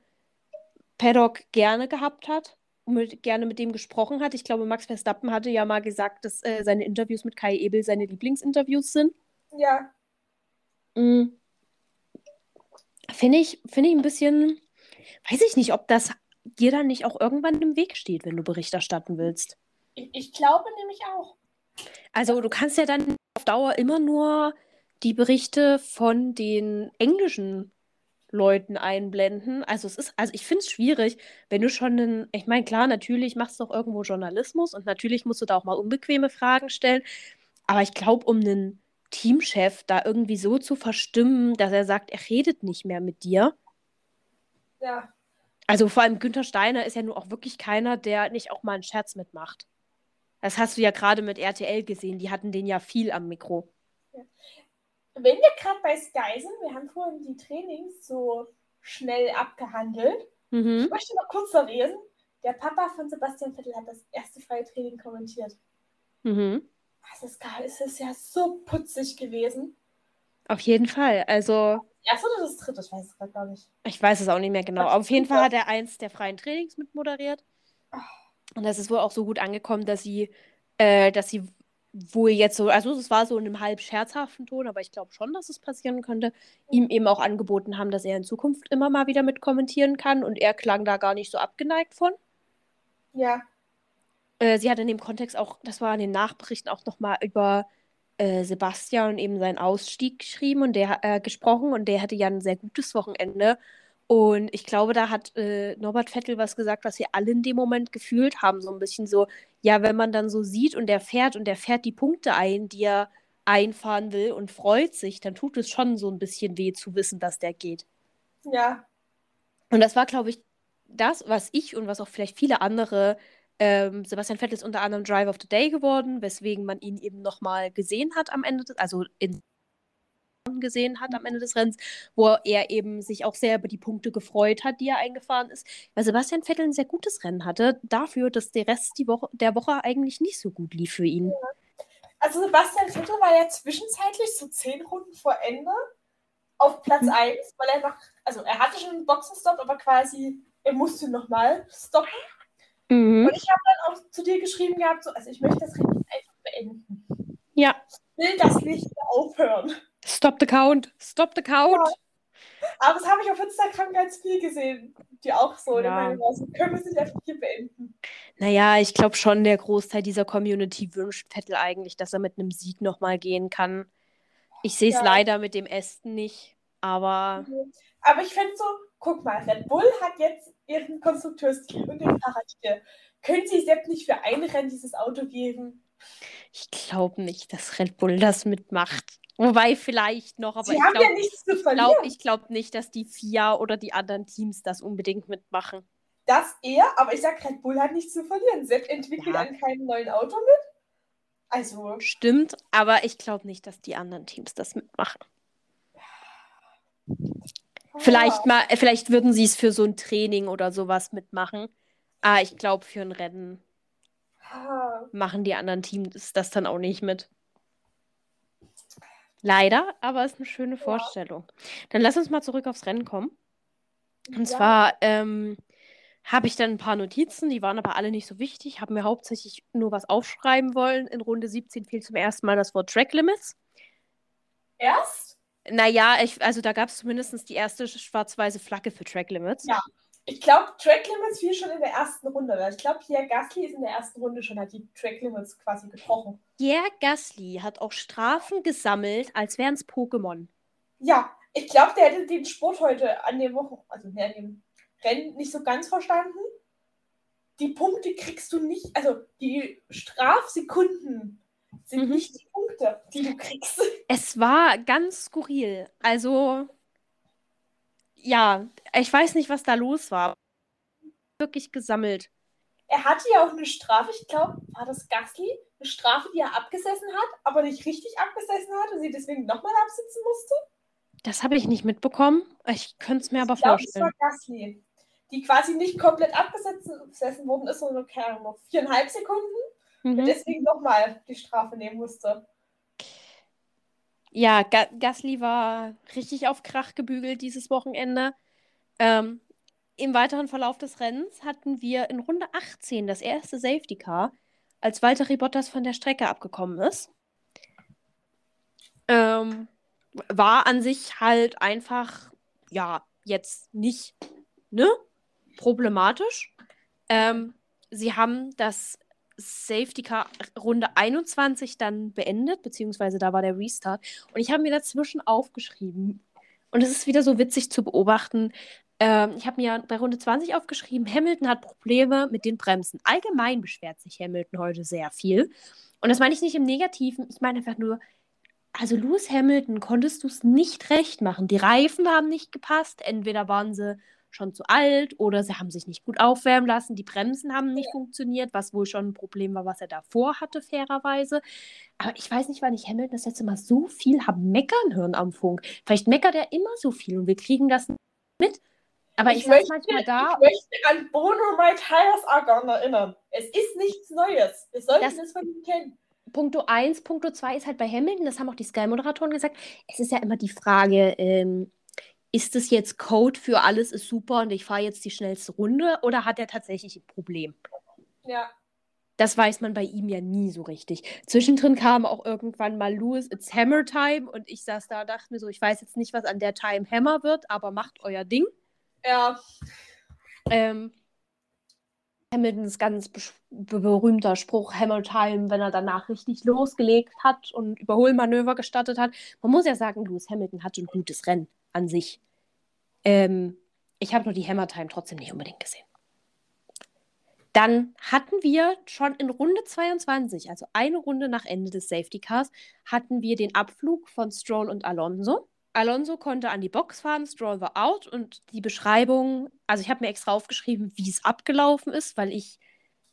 Speaker 1: Paddock gerne gehabt hat und mit, gerne mit dem gesprochen hat. Ich glaube, Max Verstappen hatte ja mal gesagt, dass äh, seine Interviews mit Kai Ebel seine Lieblingsinterviews sind.
Speaker 2: Ja.
Speaker 1: Finde ich, finde ich ein bisschen, weiß ich nicht, ob das dir dann nicht auch irgendwann im Weg steht, wenn du Bericht erstatten willst.
Speaker 2: ich, ich glaube nämlich auch.
Speaker 1: Also du kannst ja dann auf Dauer immer nur die Berichte von den englischen Leuten einblenden. Also es ist, also ich finde es schwierig, wenn du schon einen, ich meine, klar, natürlich machst du auch irgendwo Journalismus und natürlich musst du da auch mal unbequeme Fragen stellen. Aber ich glaube, um einen Teamchef da irgendwie so zu verstimmen, dass er sagt, er redet nicht mehr mit dir.
Speaker 2: Ja,
Speaker 1: Also vor allem Günther Steiner ist ja nun auch wirklich keiner, der nicht auch mal einen Scherz mitmacht. Das hast du ja gerade mit RTL gesehen, die hatten den ja viel am Mikro.
Speaker 2: wenn wir gerade bei Sky sind, wir haben vorhin die Trainings so schnell abgehandelt. Ich
Speaker 1: Mhm.
Speaker 2: möchte noch kurz verlesen. Der Papa von Sebastian Vettel hat das erste freie Training kommentiert.
Speaker 1: Mhm.
Speaker 2: Ist geil, es ist ja so putzig gewesen.
Speaker 1: Auf jeden Fall. Also,
Speaker 2: Erst oder das dritte, ich weiß es gerade gar nicht.
Speaker 1: ich weiß es auch nicht mehr genau. Auf jeden. Fall hat er eins der freien Trainings mit moderiert. Und das ist wohl auch so gut angekommen, dass sie, äh, dass sie wohl jetzt so, also es war so in einem halb scherzhaften Ton, aber ich glaube schon, dass es passieren könnte, ihm eben auch angeboten haben, dass er in Zukunft immer mal wieder mit kommentieren kann. Und er klang da gar nicht so abgeneigt von.
Speaker 2: Ja,
Speaker 1: Äh, sie hat in dem Kontext auch, das war in den Nachberichten auch nochmal über äh, Sebastian und eben seinen Ausstieg geschrieben und der äh, gesprochen und der hatte ja ein sehr gutes Wochenende. Und ich glaube, da hat äh, Norbert Vettel was gesagt, was wir alle in dem Moment gefühlt haben. So ein bisschen so, ja, wenn man dann so sieht und der fährt und der fährt die Punkte ein, die er einfahren will und freut sich, dann tut es schon so ein bisschen weh zu wissen, dass der geht.
Speaker 2: ja,
Speaker 1: Und das war, glaube ich, das, was ich und was auch vielleicht viele andere, ähm, Sebastian Vettel ist unter anderem Driver of the Day geworden, weswegen man ihn eben nochmal gesehen hat am Ende, des, also in gesehen hat am Ende des Rennens, wo er eben sich auch sehr über die Punkte gefreut hat, die er eingefahren ist. Weil Sebastian Vettel ein sehr gutes Rennen hatte, dafür, dass der Rest die Woche, der Woche eigentlich nicht so gut lief für ihn.
Speaker 2: Also Sebastian Vettel war ja zwischenzeitlich so zehn Runden vor Ende auf Platz 1, mhm. weil er noch, also er hatte schon einen Boxenstopp, aber quasi, er musste nochmal stoppen. Mhm. Und ich habe dann auch zu dir geschrieben gehabt, so, also ich möchte das Rennen einfach beenden.
Speaker 1: Ja.
Speaker 2: Ich will das nicht mehr aufhören.
Speaker 1: Stop the count. Stop the count. Ja.
Speaker 2: Aber das habe ich auf Instagram ganz viel gesehen, die auch so ja. Meinung waren, können wir es nicht einfach hier beenden.
Speaker 1: Naja, ich glaube schon, der Großteil dieser Community wünscht Vettel eigentlich, dass er mit einem Sieg nochmal gehen kann. Ich sehe es ja. leider mit dem Ästen nicht, aber.
Speaker 2: Aber ich finde so, guck mal, Red Bull hat jetzt ihren Konstrukteurstitel und den Fahrradtitel. Können sie Sepp nicht für ein Rennen dieses Auto geben?
Speaker 1: Ich glaube nicht, dass Red Bull das mitmacht. Wobei vielleicht noch, aber
Speaker 2: Sie ich glaube ja
Speaker 1: glaub, glaub nicht, dass die FIA oder die anderen Teams das unbedingt mitmachen.
Speaker 2: Das eher, aber ich sag, Red Bull hat nichts zu verlieren. Sepp entwickelt ja. an keinem neuen Auto mit. Also.
Speaker 1: Stimmt, aber ich glaube nicht, dass die anderen Teams das mitmachen. Vielleicht mal, vielleicht würden sie es für so ein Training oder sowas mitmachen. Aber ich glaube, für ein Rennen machen die anderen Teams das dann auch nicht mit. Leider, aber es ist eine schöne ja. Vorstellung. Dann lass uns mal zurück aufs Rennen kommen. Und ja. zwar ähm, habe ich dann ein paar Notizen, die waren aber alle nicht so wichtig, habe mir hauptsächlich nur was aufschreiben wollen. In Runde 17 fiel zum ersten Mal das Wort Track Limits.
Speaker 2: Erst?
Speaker 1: Naja, ich, also da gab es zumindest die erste schwarz-weiße Flagge für Track Limits.
Speaker 2: Ja. Ich glaube, Track Limits fiel schon in der ersten Runde. Ich glaube, Pierre Gasly ist in der ersten Runde schon, hat die Track Limits quasi gebrochen.
Speaker 1: Pierre Gasly hat auch Strafen gesammelt, als wären es Pokémon.
Speaker 2: Ja, ich glaube, der hätte den Sport heute an dem Wochen, also an dem Rennen nicht so ganz verstanden. Die Punkte kriegst du nicht, also die Strafsekunden sind mhm. nicht die Punkte, die du kriegst.
Speaker 1: Es war ganz skurril. Also ja, ich weiß nicht, was da los war. Wirklich gesammelt.
Speaker 2: Er hatte ja auch eine Strafe, ich glaube, war das Gasly? Eine Strafe, die er abgesessen hat, aber nicht richtig abgesessen hat und sie deswegen nochmal absitzen musste?
Speaker 1: Das habe ich nicht mitbekommen. Ich könnte es mir aber ich glaub, vorstellen. Das war
Speaker 2: Gasly. Die quasi nicht komplett abgesessen worden ist, sondern nur viereinhalb Sekunden. Mhm. Und deswegen nochmal die Strafe nehmen musste.
Speaker 1: Ja, Ga Gasly war richtig auf Krach gebügelt dieses Wochenende. Ähm, Im weiteren Verlauf des Rennens hatten wir in Runde 18 das erste Safety Car, als Walter Bottas von der Strecke abgekommen ist. Ähm, war an sich halt einfach, ja, jetzt nicht, ne, problematisch. Ähm, sie haben das Safety Car Runde 21 dann beendet, beziehungsweise da war der Restart. Und ich habe mir dazwischen aufgeschrieben. Und es ist wieder so witzig zu beobachten. Ähm, ich habe mir bei Runde 20 aufgeschrieben, Hamilton hat Probleme mit den Bremsen. Allgemein beschwert sich Hamilton heute sehr viel. Und das meine ich nicht im Negativen. Ich meine einfach nur, also Lewis Hamilton konntest du es nicht recht machen. Die Reifen haben nicht gepasst. Entweder waren sie schon zu alt oder sie haben sich nicht gut aufwärmen lassen, die Bremsen haben nicht funktioniert, was wohl schon ein Problem war, was er davor hatte, fairerweise. Aber ich weiß nicht, wann ich Hamilton das letzte Mal so viel habe meckern hören am Funk. Vielleicht meckert er immer so viel und wir kriegen das mit. Aber ich, ich möchte, manchmal da.
Speaker 2: Ich möchte an Bono My Tires Argon erinnern. Es ist nichts Neues. Wir sollten das, es von ihm kennen.
Speaker 1: Punkto 1, Punkto 2 ist halt bei Hamilton, das haben auch die Sky-Moderatoren gesagt, es ist ja immer die Frage, ähm, ist es jetzt Code für alles ist super und ich fahre jetzt die schnellste Runde oder hat er tatsächlich ein Problem?
Speaker 2: Ja.
Speaker 1: Das weiß man bei ihm ja nie so richtig. Zwischendrin kam auch irgendwann mal Louis, it's Hammer Time und ich saß da und dachte mir so, ich weiß jetzt nicht, was an der Time Hammer wird, aber macht euer Ding.
Speaker 2: Ja.
Speaker 1: Ähm, Hamiltons ganz berühmter Spruch, Hammer Time, wenn er danach richtig losgelegt hat und Überholmanöver gestattet hat. Man muss ja sagen, Lewis Hamilton hatte ein gutes Rennen an sich. Ähm, ich habe nur die Hammer Time trotzdem nicht unbedingt gesehen. Dann hatten wir schon in Runde 22, also eine Runde nach Ende des Safety Cars, hatten wir den Abflug von Stroll und Alonso. Alonso konnte an die Box fahren, Stroll war out und die Beschreibung, also ich habe mir extra aufgeschrieben, wie es abgelaufen ist, weil ich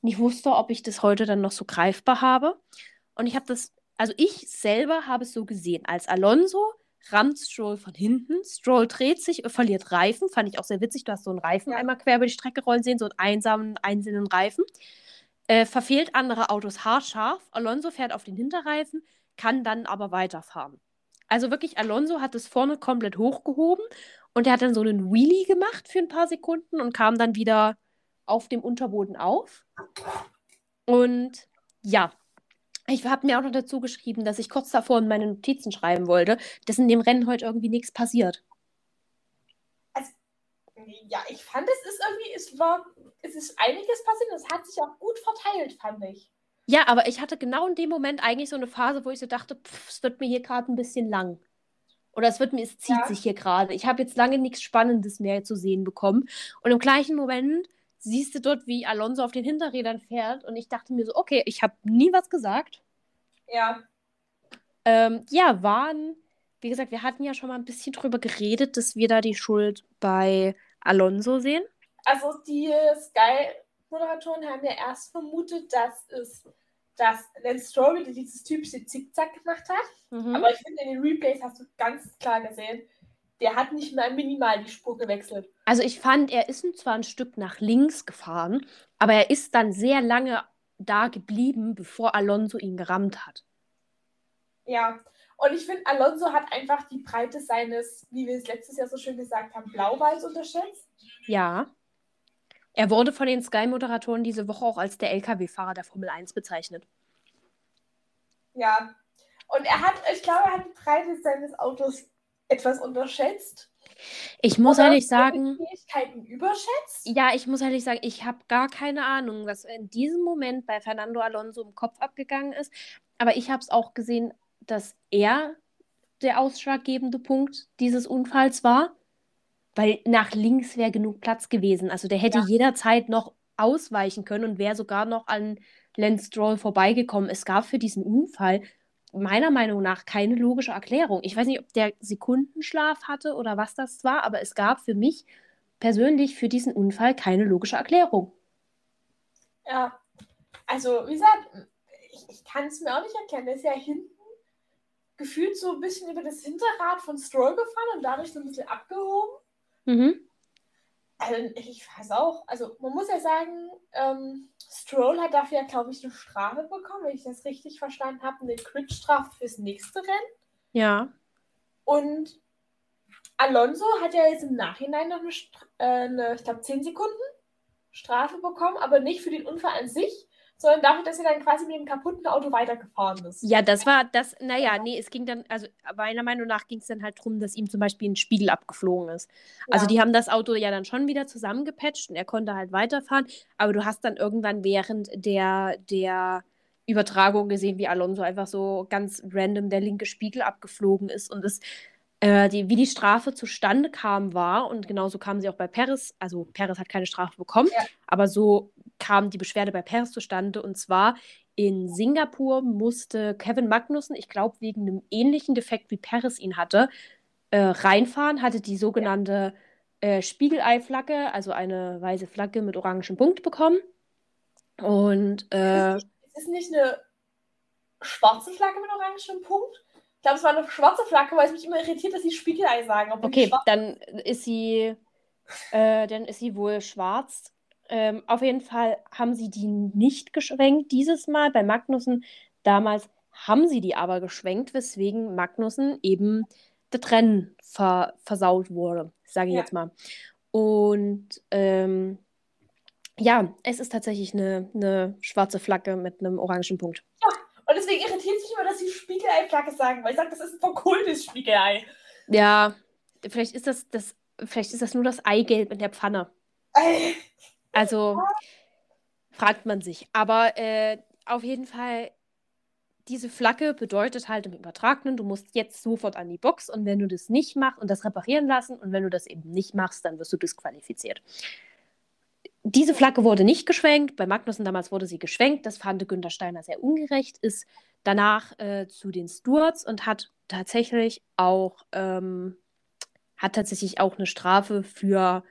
Speaker 1: nicht wusste, ob ich das heute dann noch so greifbar habe. Und ich habe das, also ich selber habe es so gesehen, als Alonso rammt Stroll von hinten. Stroll dreht sich, verliert Reifen. Fand ich auch sehr witzig. Du hast so einen Reifen einmal quer über die Strecke rollen sehen, so einen einsamen, einzelnen Reifen. Äh, verfehlt andere Autos haarscharf. Alonso fährt auf den Hinterreifen, kann dann aber weiterfahren. Also wirklich, Alonso hat es vorne komplett hochgehoben und er hat dann so einen Wheelie gemacht für ein paar Sekunden und kam dann wieder auf dem Unterboden auf. Und ja, ich habe mir auch noch dazu geschrieben, dass ich kurz davor in meine Notizen schreiben wollte, dass in dem Rennen heute irgendwie nichts passiert.
Speaker 2: Ja, ich fand, es ist irgendwie, es war, es ist einiges passiert und es hat sich auch gut verteilt, fand ich.
Speaker 1: Ja, aber ich hatte genau in dem Moment eigentlich so eine Phase, wo ich so dachte, pff, es wird mir hier gerade ein bisschen lang. Oder es wird mir, es zieht
Speaker 2: Ja.
Speaker 1: sich hier gerade. Ich habe jetzt lange nichts Spannendes mehr zu sehen bekommen. Und im gleichen Moment siehst du dort, wie Alonso auf den Hinterrädern fährt. Und ich dachte mir so, okay, ich habe nie was gesagt.
Speaker 2: Ja,
Speaker 1: Ähm, ja, waren, wie gesagt, wir hatten ja schon mal ein bisschen drüber geredet, dass wir da die Schuld bei Alonso sehen.
Speaker 2: also die Sky-Moderatoren haben ja erst vermutet, dass es, dass Lance Stroll wieder dieses typische Zickzack gemacht hat.
Speaker 1: Mhm.
Speaker 2: Aber ich finde, in den Replays hast du ganz klar gesehen, der hat nicht mal minimal die Spur gewechselt.
Speaker 1: Also ich fand, er ist zwar ein Stück nach links gefahren, aber er ist dann sehr lange da geblieben, bevor Alonso ihn gerammt hat.
Speaker 2: Ja, und ich finde, Alonso hat einfach die Breite seines, wie wir es letztes Jahr so schön gesagt haben, Blauwalls unterschätzt.
Speaker 1: Ja. Er wurde von den Sky-Moderatoren diese Woche auch als der LKW-Fahrer der Formel 1 bezeichnet.
Speaker 2: Ja. Und er hat, ich glaube, er hat die Breite seines Autos etwas unterschätzt.
Speaker 1: Ich muss
Speaker 2: Oder
Speaker 1: ehrlich sagen,
Speaker 2: Fähigkeiten überschätzt.
Speaker 1: ja, ich muss ehrlich sagen, ich habe gar keine Ahnung, was in diesem Moment bei Fernando Alonso im Kopf abgegangen ist. Aber ich habe es auch gesehen, dass er der ausschlaggebende Punkt dieses Unfalls war. Weil nach links wäre genug Platz gewesen. Also der hätte
Speaker 2: Ja.
Speaker 1: jederzeit noch ausweichen können und wäre sogar noch an Lance Stroll vorbeigekommen. Es gab für diesen Unfall meiner Meinung nach keine logische Erklärung. Ich weiß nicht, ob der Sekundenschlaf hatte oder was das war, aber es gab für mich persönlich für diesen Unfall keine logische Erklärung.
Speaker 2: Ja. Also, wie gesagt, ich, ich kann es mir auch nicht erklären. Der ist ja hinten gefühlt so ein bisschen über das Hinterrad von Stroll gefahren und dadurch so ein bisschen abgehoben.
Speaker 1: Mhm.
Speaker 2: Also, ich weiß auch. Also, man muss ja sagen, ähm, Stroll hat dafür ja, glaube ich, eine Strafe bekommen, wenn ich das richtig verstanden habe. Eine Crit-Strafe fürs nächste Rennen.
Speaker 1: Ja.
Speaker 2: Und Alonso hat ja jetzt im Nachhinein noch eine, äh, eine ich glaube, 10 Sekunden Strafe bekommen, aber nicht für den Unfall an sich, sondern dafür, dass er dann quasi mit dem kaputten Auto weitergefahren ist.
Speaker 1: Ja, das war das, naja, nee, es ging dann, also meiner Meinung nach ging es dann halt darum, dass ihm zum Beispiel ein Spiegel abgeflogen ist. Also
Speaker 2: Ja.
Speaker 1: die haben das Auto ja dann schon wieder zusammengepatcht und er konnte halt weiterfahren, aber du hast dann irgendwann während der, der Übertragung gesehen, wie Alonso einfach so ganz random der linke Spiegel abgeflogen ist und es äh, die, wie die Strafe zustande kam, war, und genauso kam sie auch bei Perez, also Perez hat keine Strafe bekommen,
Speaker 2: Ja.
Speaker 1: aber so kam die Beschwerde bei Perez zustande, und zwar in Singapur musste Kevin Magnussen, ich glaube wegen einem ähnlichen Defekt wie Perez ihn hatte, äh, reinfahren, hatte die sogenannte äh, Spiegelei-Flagge, also eine weiße Flagge mit orangen Punkt bekommen. Und äh,
Speaker 2: Es ist nicht eine schwarze Flagge mit orangem Punkt. Ich glaube, es war eine schwarze Flagge, weil es mich immer irritiert, dass sie Spiegelei sagen.
Speaker 1: Okay, dann ist sie, äh, dann ist sie wohl schwarz. Ähm, auf jeden Fall haben sie die nicht geschwenkt dieses Mal. Bei Magnussen damals haben sie die aber geschwenkt, weswegen Magnussen eben das Rennen ver versaut wurde, sage ich
Speaker 2: Ja.
Speaker 1: jetzt mal. Und ähm, ja, es ist tatsächlich eine, eine schwarze Flagge mit einem orangen Punkt.
Speaker 2: Und deswegen irritiert es mich immer, dass sie Spiegelei-Flagge sagen, weil ich sage, das ist ein verkohltes Spiegelei.
Speaker 1: Ja, vielleicht ist das, das, vielleicht ist das nur das Eigelb in der Pfanne. Also fragt man sich. Aber äh, auf jeden Fall, diese Flagge bedeutet halt im Übertragenen, du musst jetzt sofort an die Box und wenn du das nicht machst und das reparieren lassen und wenn du das eben nicht machst, dann wirst du disqualifiziert. Diese Flagge wurde nicht geschwenkt. Bei Magnussen damals wurde sie geschwenkt. Das fand Günther Steiner sehr ungerecht. Ist danach äh, zu den Stewards und hat tatsächlich auch ähm, hat tatsächlich auch eine Strafe für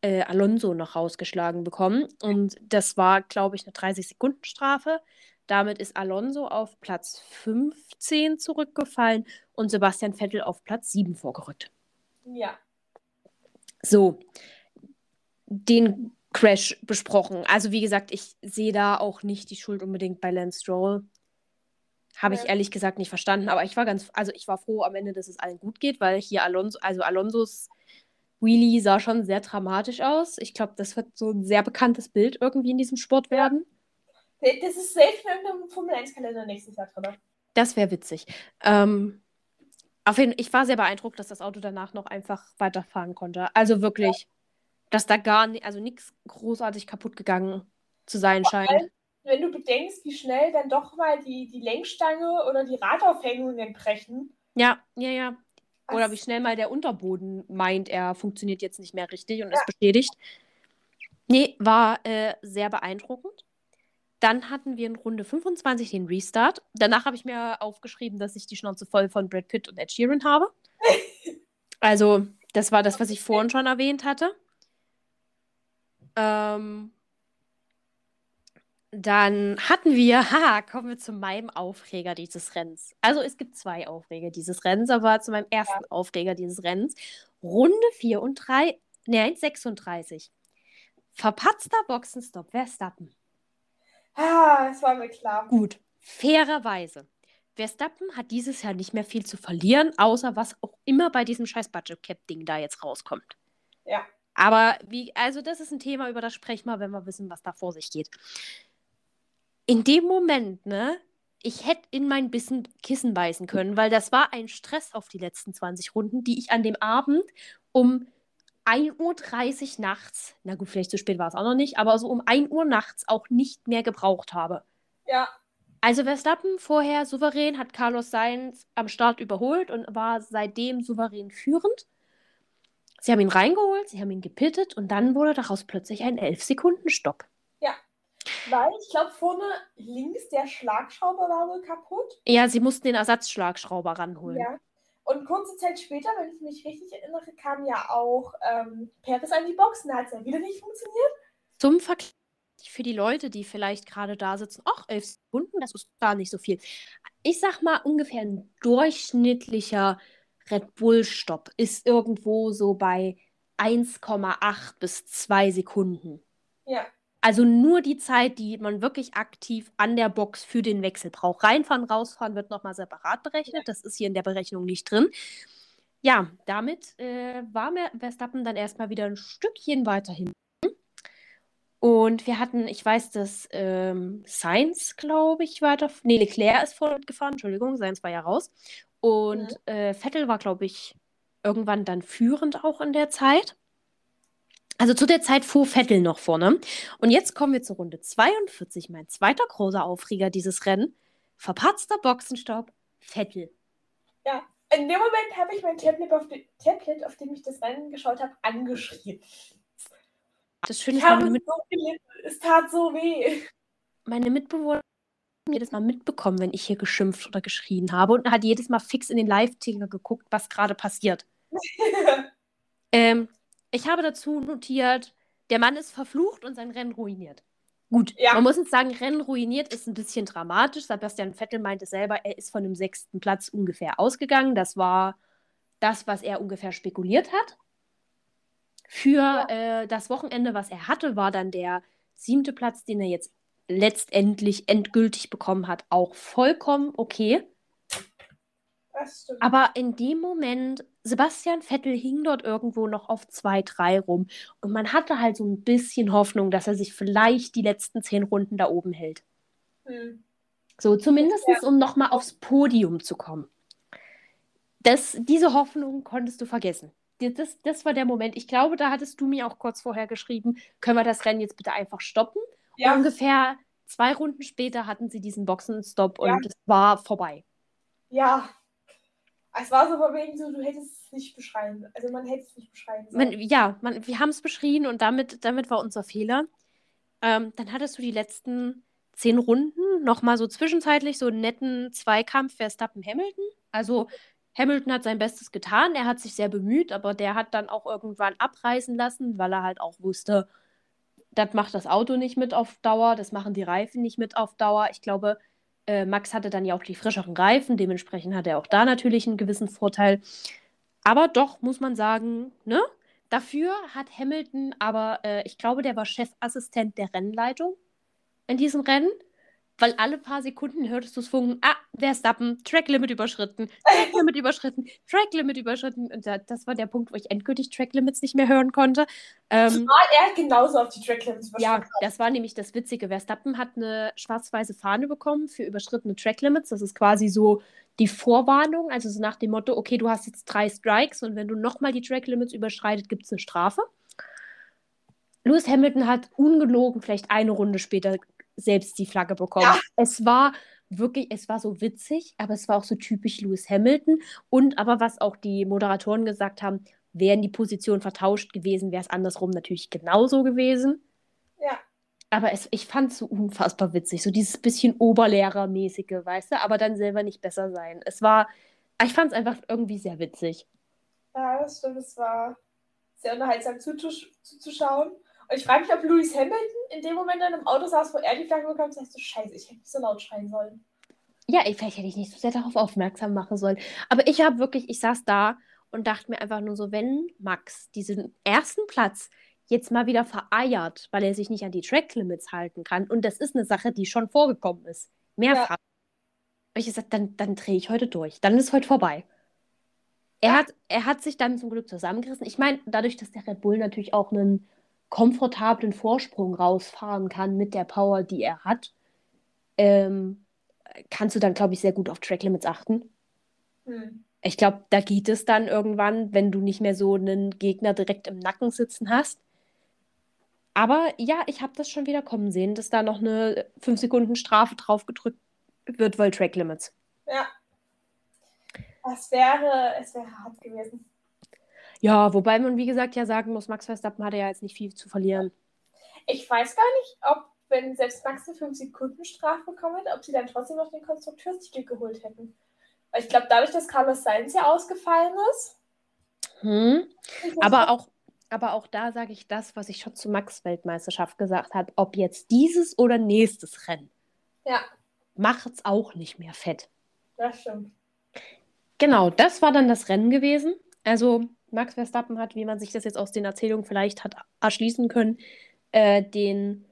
Speaker 1: äh, Alonso noch rausgeschlagen bekommen. Und das war, glaube ich, eine 30-Sekunden-Strafe. Damit ist Alonso auf Platz 15 zurückgefallen und Sebastian Vettel auf Platz 7 vorgerückt.
Speaker 2: Ja.
Speaker 1: So, den Crash besprochen. Also wie gesagt, ich sehe da auch nicht die Schuld unbedingt bei Lance Stroll. Habe ich
Speaker 2: Ja.
Speaker 1: ehrlich gesagt nicht verstanden, aber ich war ganz, also ich war froh am Ende, dass es allen gut geht, weil hier Alonso, also Alonsos Wheelie sah schon sehr dramatisch aus. Ich glaube, das wird so ein sehr bekanntes Bild irgendwie in diesem Sport
Speaker 2: Ja.
Speaker 1: werden.
Speaker 2: Das ist safe irgendeinem Formel 1-Kalender nächstes Jahr drin.
Speaker 1: Das wäre witzig. Ähm, auf jeden ich war sehr beeindruckt, dass das Auto danach noch einfach weiterfahren konnte. Also wirklich, dass da gar nicht, also nichts großartig kaputt gegangen zu sein scheint.
Speaker 2: allem- Wenn du bedenkst, wie schnell dann doch mal die, die Lenkstange oder die Radaufhängungen brechen.
Speaker 1: Ja, ja, ja. Oder wie schnell mal der Unterboden meint, er funktioniert jetzt nicht mehr richtig und ist beschädigt. Nee, war äh, sehr beeindruckend. Dann hatten wir in Runde 25 den Restart. Danach habe ich mir aufgeschrieben, dass ich die Schnauze voll von Brad Pitt und Ed Sheeran habe. Also, das war das, was ich vorhin schon erwähnt hatte. Ähm, dann hatten wir, haha, kommen wir zu meinem Aufreger dieses Rennens. Also es gibt zwei Aufreger dieses Rennens, aber zu meinem ersten Aufreger dieses Rennens. Runde 4 und 3, nein, 36. Verpatzter Boxenstopp Verstappen.
Speaker 2: Ah, es war mir klar.
Speaker 1: Gut, fairerweise. Verstappen hat dieses Jahr nicht mehr viel zu verlieren, außer was auch immer bei diesem scheiß Budget Cap Ding da jetzt rauskommt.
Speaker 2: Ja.
Speaker 1: Aber wie, also das ist ein Thema, über das sprechen wir, wenn wir wissen, was da vor sich geht. In dem Moment, ne, ich hätte in mein Bissen Kissen beißen können, weil das war ein Stress auf die letzten 20 Runden, die ich an dem Abend um 1.30 Uhr nachts, na gut, vielleicht zu spät war es auch noch nicht, aber so um 1 Uhr nachts auch nicht mehr gebraucht habe.
Speaker 2: Ja,
Speaker 1: Also Verstappen vorher souverän, hat Carlos Sainz am Start überholt und war seitdem souverän führend. Sie haben ihn reingeholt, sie haben ihn gepittet und dann wurde daraus plötzlich ein 11-Sekunden-Stopp.
Speaker 2: weil ich glaube, vorne links der Schlagschrauber war wohl kaputt.
Speaker 1: Ja, sie mussten den Ersatzschlagschrauber ranholen.
Speaker 2: Ja. Und kurze Zeit später, wenn ich mich richtig erinnere, kam ja auch ähm, Perez an die Box und da hat es ja wieder nicht funktioniert.
Speaker 1: Zum Vergleich für die Leute, die vielleicht gerade da sitzen, ach, 11 Sekunden, das ist gar nicht so viel. Ich sag mal, ungefähr ein durchschnittlicher Red Bull-Stopp ist irgendwo so bei 1,8 bis 2 Sekunden.
Speaker 2: Ja,
Speaker 1: Also nur die Zeit, die man wirklich aktiv an der Box für den Wechsel braucht. Reinfahren, rausfahren wird nochmal separat berechnet. Das ist hier in der Berechnung nicht drin. Ja, damit äh, war mir Verstappen dann erstmal wieder ein Stückchen weiter hinten. Und wir hatten, ich weiß, dass ähm, Sainz, glaube ich, weiter. Nee, Leclerc ist fortgefahren, Entschuldigung, Sainz war ja raus. Und äh, Vettel war, glaube ich, irgendwann dann führend auch in der Zeit. Also zu der Zeit fuhr Vettel noch vorne. Und jetzt kommen wir zur Runde 42, mein zweiter großer Aufreger dieses Rennen. Verpatzter Boxenstopp, Vettel.
Speaker 2: in dem Moment habe ich mein Tablet auf, de Tablet, auf dem ich das Rennen geschaut habe, angeschrien.
Speaker 1: Das Schöne
Speaker 2: Ich
Speaker 1: ist,
Speaker 2: habe
Speaker 1: meine, Mit
Speaker 2: so. Es tat so weh.
Speaker 1: meine Mitbewohner jedes Mal mitbekommen, wenn ich hier geschimpft oder geschrien habe und hat jedes Mal fix in den Live-Ticker geguckt, was gerade passiert. Ähm, ich habe dazu notiert, der Mann ist verflucht und sein Rennen ruiniert. Gut,
Speaker 2: Ja.
Speaker 1: man muss jetzt sagen, Rennen ruiniert ist ein bisschen dramatisch. Sebastian Vettel meinte selber, er ist von dem sechsten Platz ungefähr ausgegangen. Das war das, was er ungefähr spekuliert hat. Für äh, das Wochenende, was er hatte, war dann der siebte Platz, den er jetzt letztendlich endgültig bekommen hat, auch vollkommen okay. Aber in dem Moment, Sebastian Vettel hing dort irgendwo noch auf 2-3 rum. Und man hatte halt so ein bisschen Hoffnung, dass er sich vielleicht die letzten zehn Runden da oben hält.
Speaker 2: Hm.
Speaker 1: So, zumindest um nochmal aufs Podium zu kommen. Das, diese Hoffnung konntest du vergessen. Das, das war der Moment. Ich glaube, da hattest du mir auch kurz vorher geschrieben, können wir das Rennen jetzt bitte einfach stoppen?
Speaker 2: Ja,
Speaker 1: Ungefähr zwei Runden später hatten sie diesen Boxenstopp und
Speaker 2: Ja.
Speaker 1: es war vorbei.
Speaker 2: ja. Es war so von wegen so, du hättest es nicht beschreiben. Also man hätte es nicht beschreiben sollen.
Speaker 1: Man, ja, man, wir haben es beschrien und damit, damit war unser Fehler. Ähm, dann hattest du die letzten zehn Runden nochmal so zwischenzeitlich so einen netten Zweikampf Verstappen-Hamilton. Also Hamilton hat sein Bestes getan, er hat sich sehr bemüht, aber der hat dann auch irgendwann abreißen lassen, weil er halt auch wusste, das macht das Auto nicht mit auf Dauer, das machen die Reifen nicht mit auf Dauer. Ich glaube, äh, Max hatte dann ja auch die frischeren Reifen, dementsprechend hat er auch da natürlich einen gewissen Vorteil. Aber doch, muss man sagen, ne? Dafür hat Hamilton aber, äh, ich glaube, der war Chefassistent der Rennleitung in diesem Rennen weil alle paar Sekunden hörtest du es funken, ah, Verstappen, Tracklimit überschritten, Tracklimit überschritten, Tracklimit überschritten. Und das war der Punkt, wo ich endgültig Tracklimits nicht mehr hören konnte.
Speaker 2: Ähm, war er genauso auf die Tracklimits
Speaker 1: überschritten? Ja, das war nämlich das Witzige. Verstappen hat eine schwarz-weiße Fahne bekommen für überschrittene Tracklimits. Das ist quasi so die Vorwarnung, also so nach dem Motto, okay, du hast jetzt drei Strikes und wenn du nochmal die Tracklimits überschreitet, gibt es eine Strafe. Lewis Hamilton hat ungelogen vielleicht eine Runde später selbst die Flagge bekommen. Ja. Es war wirklich, es war so witzig, aber es war auch so typisch Lewis Hamilton. Und aber was auch die Moderatoren gesagt haben, wären die Positionen vertauscht gewesen, wäre es andersrum natürlich genauso gewesen.
Speaker 2: Ja.
Speaker 1: Aber es, ich fand es so unfassbar witzig, so dieses bisschen Oberlehrermäßige, weißt du, aber dann selber nicht besser sein. Es war, ich fand es einfach irgendwie sehr witzig.
Speaker 2: Ja, das stimmt, es war sehr unterhaltsam zuzuschauen. Und ich frage mich, ob Lewis Hamilton in dem Moment in einem Auto saß, wo er die Flagge bekommt, und sagt so, scheiße, ich hätte nicht so laut schreien sollen.
Speaker 1: Ja, vielleicht hätte ich nicht so sehr darauf aufmerksam machen sollen. Aber ich habe wirklich, ich saß da und dachte mir einfach nur so, wenn Max diesen ersten Platz jetzt mal wieder vereiert, weil er sich nicht an die Track-Limits halten kann, und das ist eine Sache, die schon vorgekommen ist, mehrfach, ja. habe ich gesagt, dann, dann drehe ich heute durch. Dann ist heute vorbei. Er, hat, er hat sich dann zum Glück zusammengerissen. Ich meine, dadurch, dass der Red Bull natürlich auch einen komfortablen Vorsprung rausfahren kann mit der Power, die er hat, ähm, kannst du dann, glaube ich, sehr gut auf Track Limits achten. Hm. Ich glaube, da geht es dann irgendwann, wenn du nicht mehr so einen Gegner direkt im Nacken sitzen hast. Aber ja, ich habe das schon wieder kommen sehen, dass da noch eine 5 Sekunden Strafe drauf gedrückt wird, weil Track Limits.
Speaker 2: Ja. Es wäre, es wäre hart gewesen.
Speaker 1: Ja, wobei man, wie gesagt, ja sagen muss, Max Verstappen hatte ja jetzt nicht viel zu verlieren.
Speaker 2: Ich weiß gar nicht, ob, wenn selbst Max eine 5-Sekunden-Strafe bekommen hätte, ob sie dann trotzdem noch den Konstrukteurstitel geholt hätten. Weil ich glaube, dadurch, dass Carlos Sainz ja ausgefallen ist.
Speaker 1: Hm. Aber auch, aber auch da sage ich das, was ich schon zur Max-Weltmeisterschaft gesagt habe, ob jetzt dieses oder nächstes Rennen.
Speaker 2: Ja.
Speaker 1: Macht es auch nicht mehr fett.
Speaker 2: Das stimmt.
Speaker 1: Genau, das war dann das Rennen gewesen. Also Max Verstappen hat, wie man sich das jetzt aus den Erzählungen vielleicht hat erschließen können, äh, den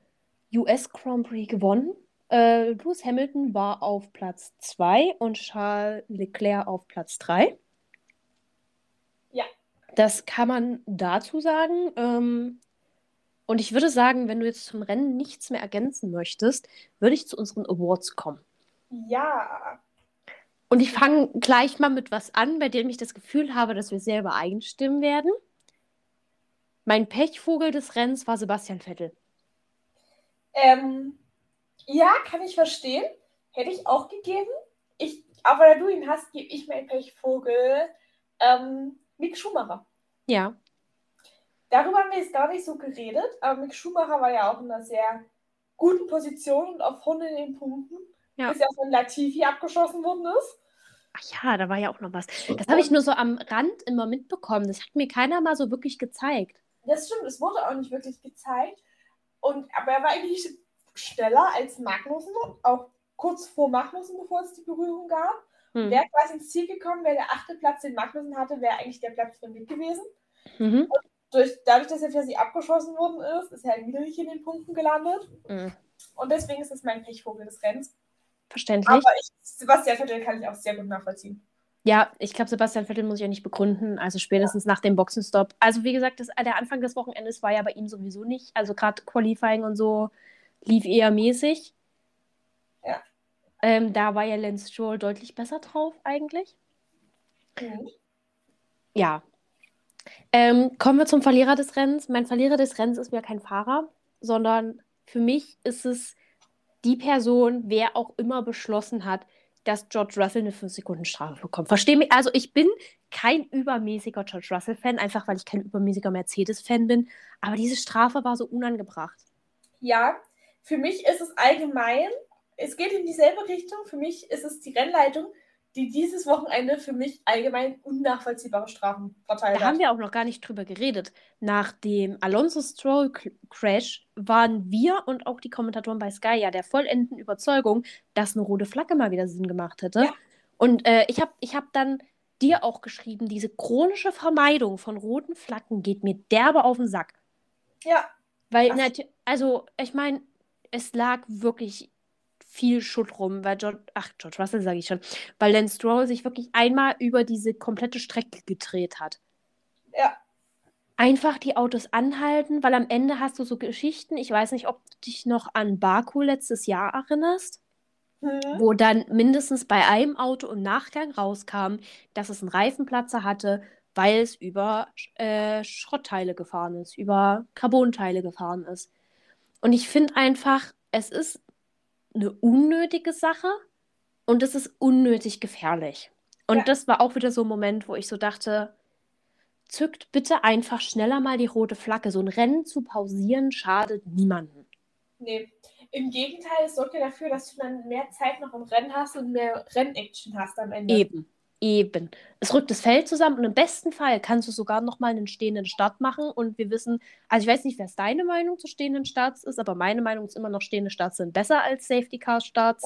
Speaker 1: US Grand Prix gewonnen. Äh, Lewis Hamilton war auf Platz 2 und Charles Leclerc auf Platz 3.
Speaker 2: Ja.
Speaker 1: Das kann man dazu sagen. Ähm, und ich würde sagen, wenn du jetzt zum Rennen nichts mehr ergänzen möchtest, würde ich zu unseren Awards kommen.
Speaker 2: Ja.
Speaker 1: Und ich fange gleich mal mit was an, bei dem ich das Gefühl habe, dass wir sehr übereinstimmen werden. Mein Pechvogel des Rennens war Sebastian Vettel.
Speaker 2: Ähm, ja, kann ich verstehen. Hätte ich auch gegeben. Ich, aber da du ihn hast, gebe ich meinen Pechvogel ähm, Mick Schumacher.
Speaker 1: Ja.
Speaker 2: Darüber haben wir jetzt gar nicht so geredet, aber Mick Schumacher war ja auch in einer sehr guten Position und auf 100 in den Punkten ja. bis er von Latifi abgeschossen worden ist.
Speaker 1: Ach ja, da war ja auch noch was. Das habe ich nur so am Rand immer mitbekommen. Das hat mir keiner mal so wirklich gezeigt.
Speaker 2: Das stimmt, es wurde auch nicht wirklich gezeigt. Und, aber er war eigentlich schneller als Magnussen, auch kurz vor Magnussen, bevor es die Berührung gab. Hm. Wäre quasi ins Ziel gekommen, wäre der achte Platz, den Magnussen hatte, wäre eigentlich der Platz von Mick gewesen. Mhm. Und durch, dadurch, dass er für sie abgeschossen worden ist, ist er halt wieder nicht in den Punkten gelandet. Mhm. Und deswegen ist es mein Pechvogel des Rennens.
Speaker 1: Verständlich.
Speaker 2: Aber ich, Sebastian Vettel kann ich auch sehr gut nachvollziehen.
Speaker 1: Ja, ich glaube, Sebastian Vettel muss ich ja nicht begründen. Also spätestens ja. nach dem Boxenstopp. Also wie gesagt, das, der Anfang des Wochenendes war ja bei ihm sowieso nicht. Also gerade Qualifying und so lief eher mäßig.
Speaker 2: Ja.
Speaker 1: Ähm, da war ja Lance Stroll deutlich besser drauf eigentlich. Mhm. Ja. Ähm, kommen wir zum Verlierer des Rennens. Mein Verlierer des Rennens ist mir kein Fahrer, sondern für mich ist es die Person, wer auch immer beschlossen hat, dass George Russell eine 5-Sekunden-Strafe bekommt. Verstehe mich? Also, ich bin kein übermäßiger George Russell-Fan, einfach weil ich kein übermäßiger Mercedes-Fan bin. Aber diese Strafe war so unangebracht.
Speaker 2: Ja, für mich ist es allgemein, es geht in dieselbe Richtung. Für mich ist es die Rennleitung, die dieses Wochenende für mich allgemein unnachvollziehbare Strafen verteilt
Speaker 1: Da haben wir auch noch gar nicht drüber geredet. Nach dem Alonso Stroll Crash waren wir und auch die Kommentatoren bei Sky ja der vollenden Überzeugung, dass eine rote Flagge mal wieder Sinn gemacht hätte.
Speaker 2: Ja.
Speaker 1: Und äh, ich habe ich hab dann dir auch geschrieben, diese chronische Vermeidung von roten Flaggen geht mir derbe auf den Sack.
Speaker 2: Ja,
Speaker 1: Weil, also, ich meine, es lag wirklich viel Schutt rum, weil George, ach, George Russell sage ich schon, weil Lance Stroll sich wirklich einmal über diese komplette Strecke gedreht hat.
Speaker 2: ja,
Speaker 1: Einfach die Autos anhalten, weil am Ende hast du so Geschichten, ich weiß nicht, ob du dich noch an Baku letztes Jahr erinnerst,
Speaker 2: hm,
Speaker 1: wo dann mindestens bei einem Auto im Nachgang rauskam, dass es einen Reifenplatzer hatte, weil es über äh, Schrottteile gefahren ist, über Carbonteile gefahren ist. Und ich finde einfach, es ist eine unnötige Sache und es ist unnötig gefährlich. Und
Speaker 2: Ja.
Speaker 1: das war auch wieder so ein Moment, wo ich so dachte, zückt bitte einfach schneller mal die rote Flagge. So ein Rennen zu pausieren schadet niemandem.
Speaker 2: nee. Im Gegenteil, es sorgt ja dafür, dass du dann mehr Zeit noch im Rennen hast und mehr Rennaction hast am Ende.
Speaker 1: Eben, eben. Es rückt das Feld zusammen und im besten Fall kannst du sogar noch mal einen stehenden Start machen und wir wissen, also ich weiß nicht, was deine Meinung zu stehenden Starts ist, aber meine Meinung ist immer noch, stehende Starts sind besser als Safety Car Starts.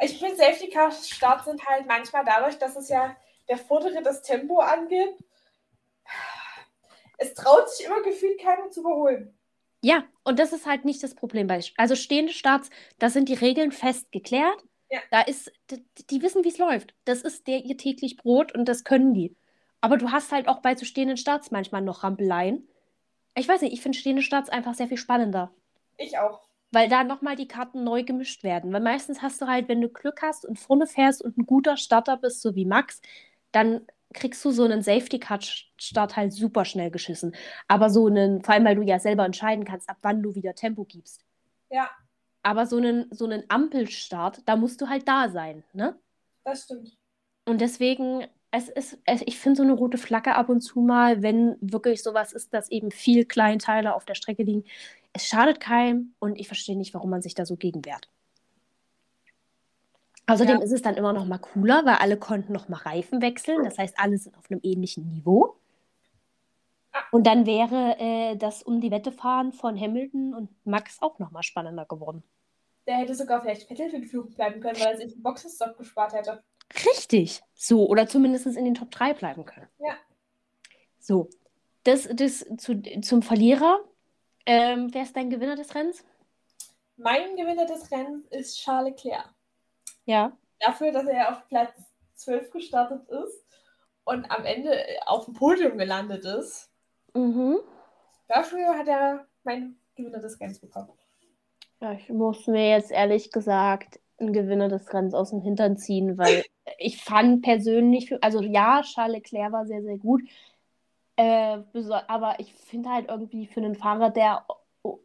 Speaker 2: Ich finde, Safety Car Starts sind halt manchmal dadurch, dass es ja der vordere das Tempo angibt. Es traut sich immer gefühlt keiner zu überholen.
Speaker 1: Ja, und das ist halt nicht das Problem bei, also stehende Starts, da sind die Regeln fest geklärt.
Speaker 2: Ja.
Speaker 1: Da ist, die, die wissen, wie es läuft. Das ist der ihr täglich Brot und das können die. Aber du hast halt auch bei so stehenden Starts manchmal noch Rampeleien. Ich weiß nicht, ich finde stehende Starts einfach sehr viel spannender.
Speaker 2: Ich auch.
Speaker 1: Weil da nochmal die Karten neu gemischt werden. Weil meistens hast du halt, wenn du Glück hast und vorne fährst und ein guter Starter bist, so wie Max, dann kriegst du so einen Safety-Cut-Start halt super schnell geschissen. Aber so einen, vor allem weil du ja selber entscheiden kannst, ab wann du wieder Tempo gibst.
Speaker 2: Ja,
Speaker 1: Aber so einen, so einen Ampelstart, da musst du halt da sein, ne?
Speaker 2: das stimmt.
Speaker 1: Und deswegen, es ist, es, ich finde so eine rote Flagge ab und zu mal, wenn wirklich sowas ist, dass eben viel Kleinteile auf der Strecke liegen, es schadet keinem und ich verstehe nicht, warum man sich da so gegen wehrt. Außerdem
Speaker 2: Ja.
Speaker 1: ist es dann immer noch mal cooler, weil alle konnten noch mal Reifen wechseln. Das heißt, alle sind auf einem ähnlichen Niveau. Und dann wäre äh, das um die Wette fahren von Hamilton und Max auch noch mal spannender geworden.
Speaker 2: Der hätte sogar vielleicht Vettel für die Führung bleiben können, weil er sich den Boxenstopp gespart hätte.
Speaker 1: Richtig. So, oder zumindest in den Top 3 bleiben können.
Speaker 2: Ja.
Speaker 1: So, das, das zu, zum Verlierer. Ähm, wer ist dein Gewinner des Rennens?
Speaker 2: Mein Gewinner des Rennens ist Charles Leclerc.
Speaker 1: Ja.
Speaker 2: Dafür, dass er auf Platz 12 gestartet ist und am Ende auf dem Podium gelandet ist.
Speaker 1: Mhm.
Speaker 2: Dafür hat er meinen Gewinner des Rennens bekommen.
Speaker 1: Ja, ich muss mir jetzt ehrlich gesagt einen Gewinner des Rennens aus dem Hintern ziehen, weil ich fand persönlich, also ja, Charles Leclerc war sehr, sehr gut. Äh, aber ich finde halt irgendwie für einen Fahrer, der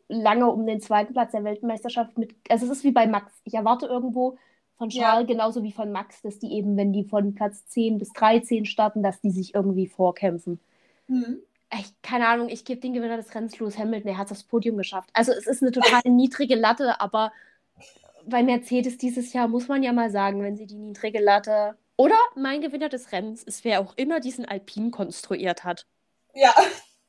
Speaker 1: lange um den zweiten Platz der Weltmeisterschaft mit, also es ist wie bei Max. Ich erwarte irgendwo von
Speaker 2: Ja.
Speaker 1: Charles genauso wie von Max, dass die eben, wenn die von Platz 10 bis 13 starten, dass die sich irgendwie vorkämpfen.
Speaker 2: Mhm.
Speaker 1: Ich, keine Ahnung, ich gebe den Gewinner des Rennens Lewis Hamilton, er hat das Podium geschafft. Also es ist eine total niedrige Latte, aber bei Mercedes dieses Jahr muss man ja mal sagen, wenn sie die niedrige Latte. Oder mein Gewinner des Rennens ist, wer auch immer diesen Alpin konstruiert hat.
Speaker 2: Ja,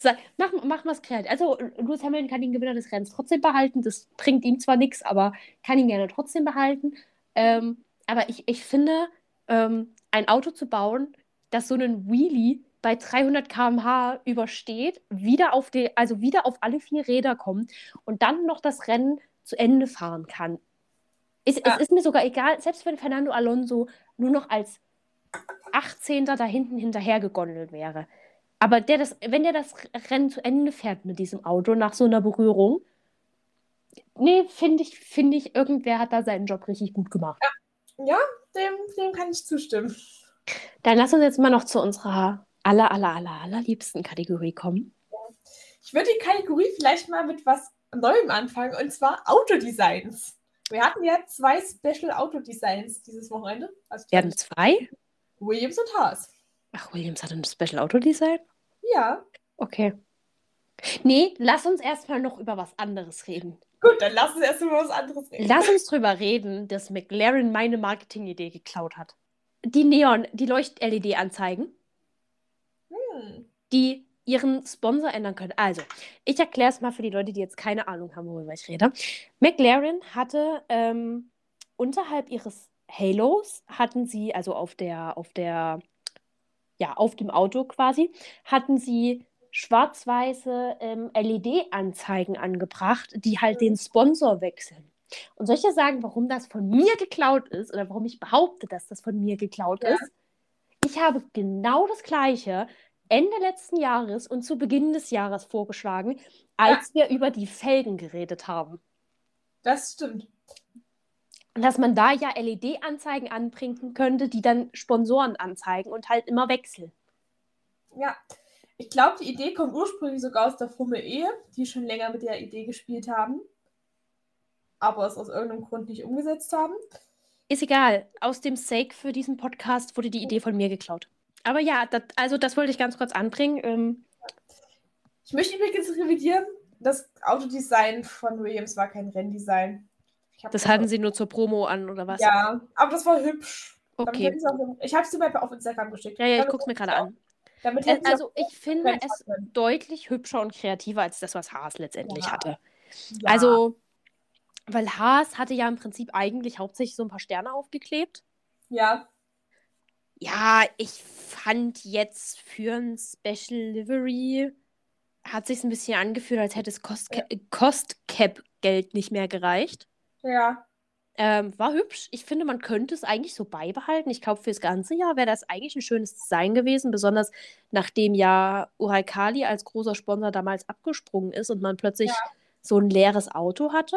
Speaker 1: Sag, mach, mach es kreativ. Also Lewis Hamilton kann den Gewinner des Rennens trotzdem behalten. Das bringt ihm zwar nichts, aber kann ihn gerne trotzdem behalten. Ähm, aber ich, ich finde, ähm, ein Auto zu bauen, das so einen Wheelie bei 300 km/h übersteht, wieder auf die, also wieder auf alle vier Räder kommt und dann noch das Rennen zu Ende fahren kann. Ist,
Speaker 2: Ja.
Speaker 1: Es ist mir sogar egal, selbst wenn Fernando Alonso nur noch als 18. da hinten hinterher gegondelt wäre. Aber der das, wenn der das Rennen zu Ende fährt mit diesem Auto nach so einer Berührung, nee, finde ich, finde ich, irgendwer hat da seinen Job richtig gut gemacht.
Speaker 2: ja dem, dem kann ich zustimmen.
Speaker 1: Dann lass uns jetzt mal noch zu unserer aller, aller, aller, allerliebsten Kategorie kommen.
Speaker 2: Ich würde die Kategorie vielleicht mal mit was Neuem anfangen, und zwar Autodesigns. Wir hatten ja zwei Special Autodesigns dieses Wochenende. Also
Speaker 1: Wir hatten zwei.
Speaker 2: Williams und Haas.
Speaker 1: Ach, Williams hat ein Special Auto Design?
Speaker 2: Ja,
Speaker 1: Okay. Nee, lass uns erstmal noch über was anderes reden.
Speaker 2: Gut. Gut, dann lass uns erst über was anderes reden.
Speaker 1: Lass uns drüber reden, dass McLaren meine Marketingidee geklaut hat. Die Neon, die Leucht-LED-Anzeigen, Die ihren Sponsor ändern können. Also, ich erkläre es mal für die Leute, die jetzt keine Ahnung haben, worüber ich rede. McLaren hatte ähm, unterhalb ihres Halos hatten sie, also auf der, auf der, ja, auf dem Auto quasi, hatten sie schwarz-weiße ähm, LED-Anzeigen angebracht, die halt den Sponsor wechseln. Und soll ich dir sagen, warum das von mir geklaut ist oder warum ich behaupte, dass das von mir geklaut
Speaker 2: Ja.
Speaker 1: ist? Ich habe genau das Gleiche Ende letzten Jahres und zu Beginn des Jahres vorgeschlagen, als wir über die Felgen geredet haben.
Speaker 2: Das stimmt.
Speaker 1: Dass man da ja LED-Anzeigen anbringen könnte, die dann Sponsoren anzeigen und halt immer wechseln.
Speaker 2: Ja. Ich glaube, die Idee kommt ursprünglich sogar aus der Formel E, die schon länger mit der Idee gespielt haben, aber es aus irgendeinem Grund nicht umgesetzt haben.
Speaker 1: Ist egal. Aus dem Sake für diesen Podcast wurde die Idee von mir geklaut. Aber ja, das, also das wollte ich ganz kurz anbringen. Ähm,
Speaker 2: Ich möchte übrigens revidieren, das Autodesign von Williams war kein Renndesign.
Speaker 1: Das halten sie nur zur Promo an, oder was?
Speaker 2: Ja, aber das war hübsch.
Speaker 1: Okay.
Speaker 2: auch, ich habe es dir mal auf Instagram geschickt.
Speaker 1: Ja, ja, ich gucke es mir gerade an.
Speaker 2: auch- Damit
Speaker 1: Äh, Also ich finde es
Speaker 2: können.
Speaker 1: deutlich hübscher und kreativer als das, was Haas letztendlich
Speaker 2: Ja.
Speaker 1: hatte.
Speaker 2: ja,
Speaker 1: Also, weil Haas hatte ja im Prinzip eigentlich hauptsächlich so ein paar Sterne aufgeklebt.
Speaker 2: ja,
Speaker 1: Ja, ich fand jetzt für ein Special Livery hat sich ein bisschen angefühlt, als hätte es Cost, Cost Cap Geld nicht mehr gereicht.
Speaker 2: ja,
Speaker 1: Ähm, war hübsch. Ich finde, man könnte es eigentlich so beibehalten. Ich glaube, fürs ganze Jahr wäre das eigentlich ein schönes Design gewesen, besonders nachdem ja Uraikali als großer Sponsor damals abgesprungen ist und man plötzlich
Speaker 2: Ja.
Speaker 1: so ein leeres Auto hatte.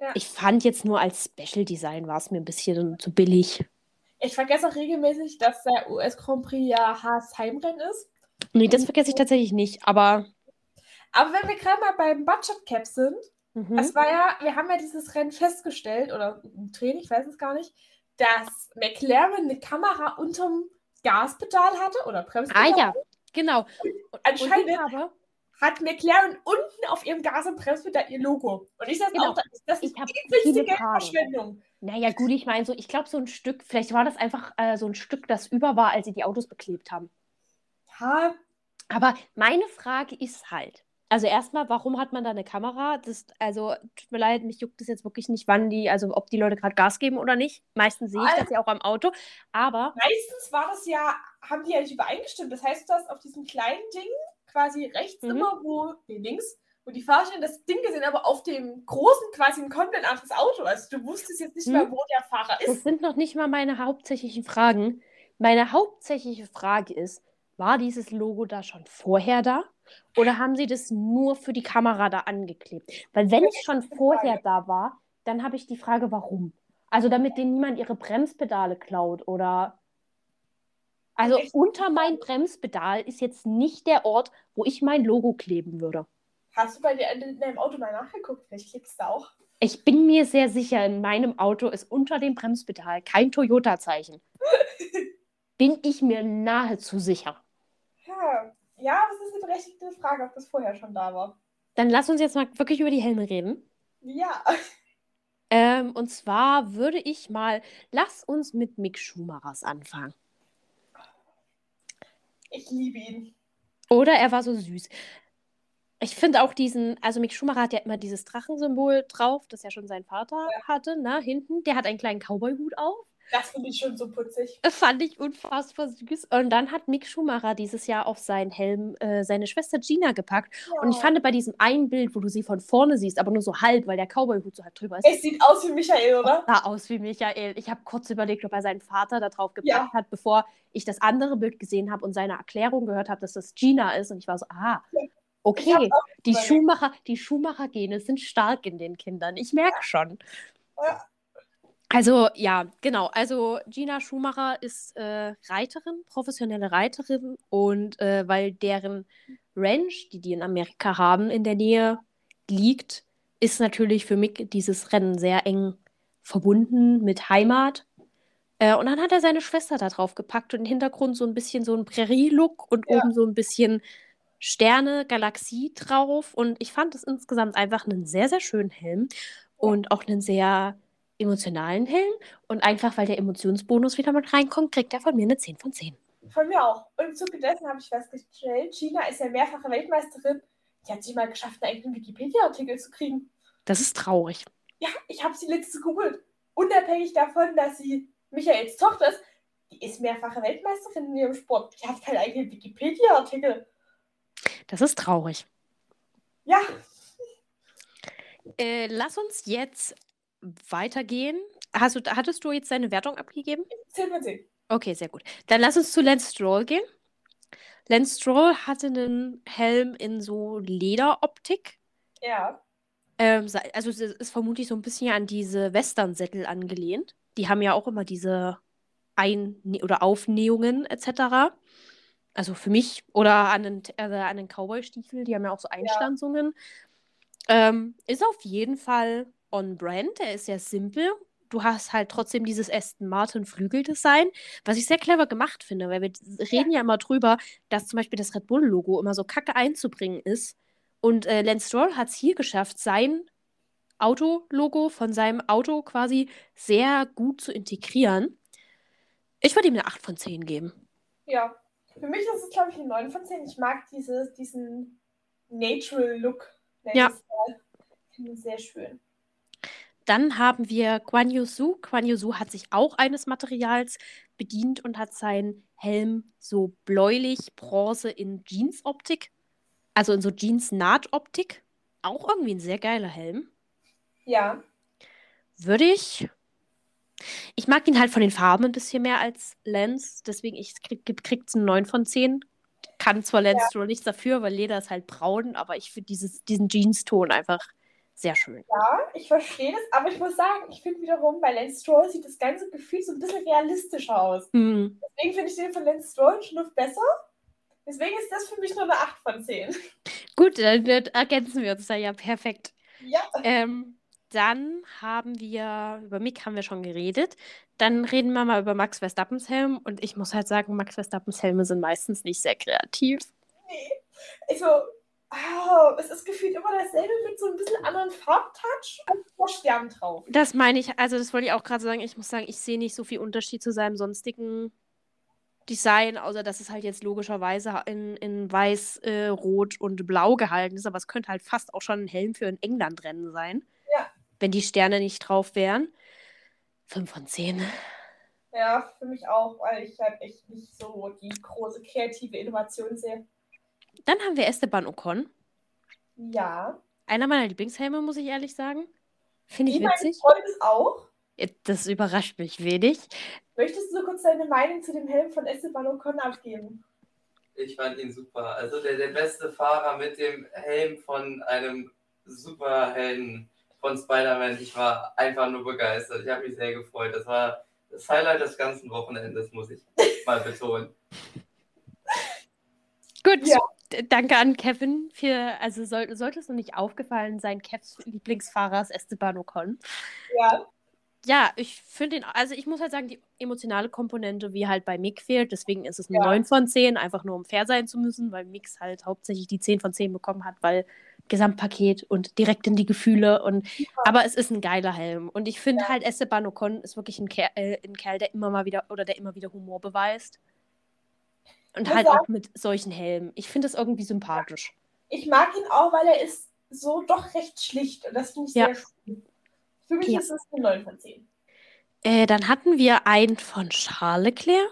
Speaker 2: Ja.
Speaker 1: Ich fand jetzt nur als Special Design war es mir ein bisschen zu billig.
Speaker 2: Ich vergesse auch regelmäßig, dass der US Grand Prix ja Haas Heimrennen ist.
Speaker 1: Nee, das vergesse ich tatsächlich nicht, aber.
Speaker 2: Aber wenn wir gerade mal beim Budget Cap sind,
Speaker 1: Mhm.
Speaker 2: es war ja, wir haben ja dieses Rennen festgestellt, oder im Training, ich weiß es gar nicht, dass McLaren eine Kamera unterm Gaspedal hatte oder
Speaker 1: Ah
Speaker 2: Bremspedal.
Speaker 1: ja, genau. Und
Speaker 2: Anscheinend
Speaker 1: habe,
Speaker 2: hat McLaren unten auf ihrem Gas- und Bremspedal ihr Logo. Und ich sage
Speaker 1: Genau.
Speaker 2: auch, das ist
Speaker 1: Ich
Speaker 2: ist
Speaker 1: hab naja, gut, ich meine, so, ich glaube, so ein Stück, vielleicht war das einfach äh, so ein Stück, das über war, als sie die Autos beklebt haben.
Speaker 2: Ja,
Speaker 1: Aber meine Frage ist halt, also erstmal, warum hat man da eine Kamera? Das, also, tut mir leid, mich juckt es jetzt wirklich nicht, wann die, also ob die Leute gerade Gas geben oder nicht. Meistens sehe ich das ja auch am Auto. Aber,
Speaker 2: meistens war das ja, haben die ja nicht übereingestimmt. Das heißt, du hast auf diesem kleinen Ding quasi rechts
Speaker 1: Mhm.
Speaker 2: immer, wo, nee, links, wo die Fahrstellen das Ding gesehen, aber auf dem großen quasi ein komplett anderes Auto. Also du wusstest jetzt nicht
Speaker 1: Mhm.
Speaker 2: mehr, wo der Fahrer
Speaker 1: das
Speaker 2: ist.
Speaker 1: sind noch nicht mal meine hauptsächlichen Fragen. Meine hauptsächliche Frage ist, war dieses Logo da schon vorher da? Oder haben sie das nur für die Kamera da angeklebt? Weil wenn es schon vorher da war, dann habe ich die Frage, warum? Also damit denen niemand ihre Bremspedale klaut oder also unter mein Bremspedal ist jetzt nicht der Ort, wo ich mein Logo kleben würde.
Speaker 2: Hast du bei dir in, in deinem Auto mal nachgeguckt? Vielleicht klickst du auch.
Speaker 1: Ich bin mir sehr sicher, in meinem Auto ist unter dem Bremspedal kein Toyota-Zeichen. Bin ich mir nahezu sicher.
Speaker 2: Ja, ja, das ist eine berechtigte Frage, ob das vorher schon da war.
Speaker 1: Dann lass uns jetzt mal wirklich über die Helme reden.
Speaker 2: Ja,
Speaker 1: Ähm, und zwar würde ich mal, lass uns mit Mick Schumachers anfangen.
Speaker 2: ich liebe ihn.
Speaker 1: Oder er war so süß. Ich finde auch diesen, also Mick Schumacher hat ja immer dieses Drachensymbol drauf, das ja schon sein Vater hatte, ne, hinten. Der hat einen kleinen Cowboy-Hut auf.
Speaker 2: Das finde ich schon so putzig.
Speaker 1: Fand ich unfassbar süß. Und dann hat Mick Schumacher dieses Jahr auf seinen Helm äh, seine Schwester Gina gepackt. Und ich fand bei diesem einen Bild, wo du sie von vorne siehst, aber nur so halb, weil der Cowboy-Hut so halb drüber ist,
Speaker 2: Es sieht aus wie Michael, oder?
Speaker 1: sah aus wie Michael. Ich habe kurz überlegt, ob er seinen Vater da drauf gepackt
Speaker 2: Ja.
Speaker 1: hat, bevor ich das andere Bild gesehen habe und seine Erklärung gehört habe, dass das Gina ist. Und ich war so, ah,
Speaker 2: Ich
Speaker 1: okay, die
Speaker 2: überlegt.
Speaker 1: Schumacher, die Schumacher-Gene sind stark in den Kindern. Ich merke schon.
Speaker 2: Ja.
Speaker 1: Also, ja, genau. Also, Gina Schumacher ist äh, Reiterin, professionelle Reiterin. Und äh, weil deren Ranch, die die in Amerika haben, in der Nähe liegt, ist natürlich für Mick dieses Rennen sehr eng verbunden mit Heimat. Äh, und dann hat er seine Schwester da drauf gepackt und im Hintergrund so ein bisschen so ein Prärie-Look und
Speaker 2: Ja.
Speaker 1: oben so ein bisschen Sterne, Galaxie drauf und ich fand es insgesamt einfach einen sehr, sehr schönen Helm und auch einen sehr emotionalen Helm und einfach, weil der Emotionsbonus wieder mit reinkommt, kriegt er von mir eine 10 von 10.
Speaker 2: Von mir auch. Und im Zuge dessen habe ich festgestellt, China ist ja mehrfache Weltmeisterin. Die hat sich mal geschafft, einen eigenen Wikipedia-Artikel zu kriegen.
Speaker 1: Das ist traurig.
Speaker 2: Ja, ich habe sie letztens gegoogelt. Unabhängig davon, dass sie Michaels Tochter ist, die ist mehrfache Weltmeisterin in ihrem Sport. Die hat keinen eigenen Wikipedia-Artikel.
Speaker 1: Das ist traurig.
Speaker 2: Ja.
Speaker 1: Äh, lass uns jetzt weitergehen. Hast du, hattest du jetzt deine Wertung abgegeben?
Speaker 2: 10 von 10.
Speaker 1: Okay, sehr gut. Dann lass uns zu Lance Stroll gehen. Lance Stroll hatte einen Helm in so Lederoptik.
Speaker 2: Ja.
Speaker 1: Ähm, also es ist vermutlich so ein bisschen an diese Western-Sättel angelehnt. Die haben ja auch immer diese Ein- oder Aufnähungen etc. Also für mich oder an den, also an den Cowboy-Stiefel, die haben ja auch so Einstanzungen. Ähm, ist auf jeden Fall on brand. Er ist sehr simpel. Du hast halt trotzdem dieses Aston Martin Flügeldesign, was ich sehr clever gemacht finde, weil wir reden ja immer drüber, dass zum Beispiel das Red Bull-Logo immer so kacke einzubringen ist. Und äh, Lance Stroll hat es hier geschafft, sein Autologo von seinem Auto quasi sehr gut zu integrieren. Ich würde ihm eine 8 von 10 geben.
Speaker 2: Ja. Für mich ist es, glaube ich, eine 9 von 10. Ich mag dieses, diesen Natural Look.
Speaker 1: Ja.
Speaker 2: mal. Ich finde sehr schön.
Speaker 1: Dann haben wir Guan Yu Su. Guan Yu Su hat sich auch eines Materials bedient und hat seinen Helm so bläulich Bronze in Jeans-Optik, also in so Jeans-Naht-Optik. Auch irgendwie ein sehr geiler Helm.
Speaker 2: Ja.
Speaker 1: Würde ich. Ich mag ihn halt von den Farben ein bisschen mehr als Lance, deswegen ich krieg, kriegt es einen 9 von 10. Kann zwar Lance
Speaker 2: Ja.
Speaker 1: Stroll nichts dafür, weil Leder ist halt braun, aber ich finde diesen Jeans-Ton einfach sehr schön.
Speaker 2: Ja, ich verstehe das, aber ich muss sagen, ich finde wiederum, bei Lance Stroll sieht das ganze Gefühl so ein bisschen realistischer aus.
Speaker 1: Hm.
Speaker 2: Deswegen finde ich den von Lance Stroll schon noch besser. Deswegen ist das für mich nur eine 8 von 10.
Speaker 1: Gut, dann ergänzen wir uns da ja perfekt.
Speaker 2: Ja.
Speaker 1: Ähm, dann haben wir, über Mick haben wir schon geredet. Dann reden wir mal über Max Verstappens Helm. Und ich muss halt sagen, Max Verstappens Helme sind meistens nicht sehr kreativ.
Speaker 2: Also, oh, es ist gefühlt immer dasselbe mit so ein bisschen anderen Farbtouch und vor Stern drauf.
Speaker 1: Das meine ich, also das wollte ich auch gerade sagen. Ich muss sagen, ich sehe nicht so viel Unterschied zu seinem sonstigen Design, außer dass es halt jetzt logischerweise in, in weiß, äh, rot und blau gehalten ist. Aber es könnte halt fast auch schon ein Helm für ein England-Rennen sein. Wenn die Sterne nicht drauf wären. 5 von 10.
Speaker 2: Ja, für mich auch, weil ich halt echt nicht so die große kreative Innovation sehe.
Speaker 1: Dann haben wir Esteban Ocon.
Speaker 2: Ja.
Speaker 1: Einer meiner Lieblingshelme, muss ich ehrlich sagen. Finde ich
Speaker 2: Die meines
Speaker 1: witzig.
Speaker 2: Freundes auch.
Speaker 1: Das überrascht mich wenig.
Speaker 2: Möchtest du kurz deine Meinung zu dem Helm von Esteban Ocon abgeben?
Speaker 3: Ich fand ihn super. Also der, der beste Fahrer mit dem Helm von einem Superhelden von Spider-Man. Ich war einfach nur begeistert. Ich habe mich sehr gefreut. Das war das Highlight des ganzen Wochenendes, muss ich mal betonen.
Speaker 1: Gut,
Speaker 2: Ja.
Speaker 1: danke an Kevin für, also soll, sollte es noch nicht aufgefallen sein, Kevs Lieblingsfahrer ist Esteban Ocon.
Speaker 2: Ja.
Speaker 1: Ja, ich finde ihn, also ich muss halt sagen, die emotionale Komponente, wie halt bei Mick fehlt, deswegen ist es eine
Speaker 2: Ja.
Speaker 1: 9 von 10, einfach nur um fair sein zu müssen, weil Mix halt hauptsächlich die 10 von 10 bekommen hat, weil Gesamtpaket und direkt in die Gefühle und aber es ist ein geiler Helm und ich finde
Speaker 2: Ja.
Speaker 1: halt Esteban Ocon ist wirklich ein Kerl, äh, ein Kerl, der immer mal wieder oder der immer wieder Humor beweist und
Speaker 2: muss
Speaker 1: halt auch mit solchen Helmen. Ich finde das irgendwie sympathisch.
Speaker 2: Ich mag ihn auch, weil er ist so doch recht schlicht und das finde ich
Speaker 1: Ja.
Speaker 2: sehr schön. Für mich
Speaker 1: Ja.
Speaker 2: ist es eine 9 von 10.
Speaker 1: Äh, dann hatten wir einen von Charles Leclerc.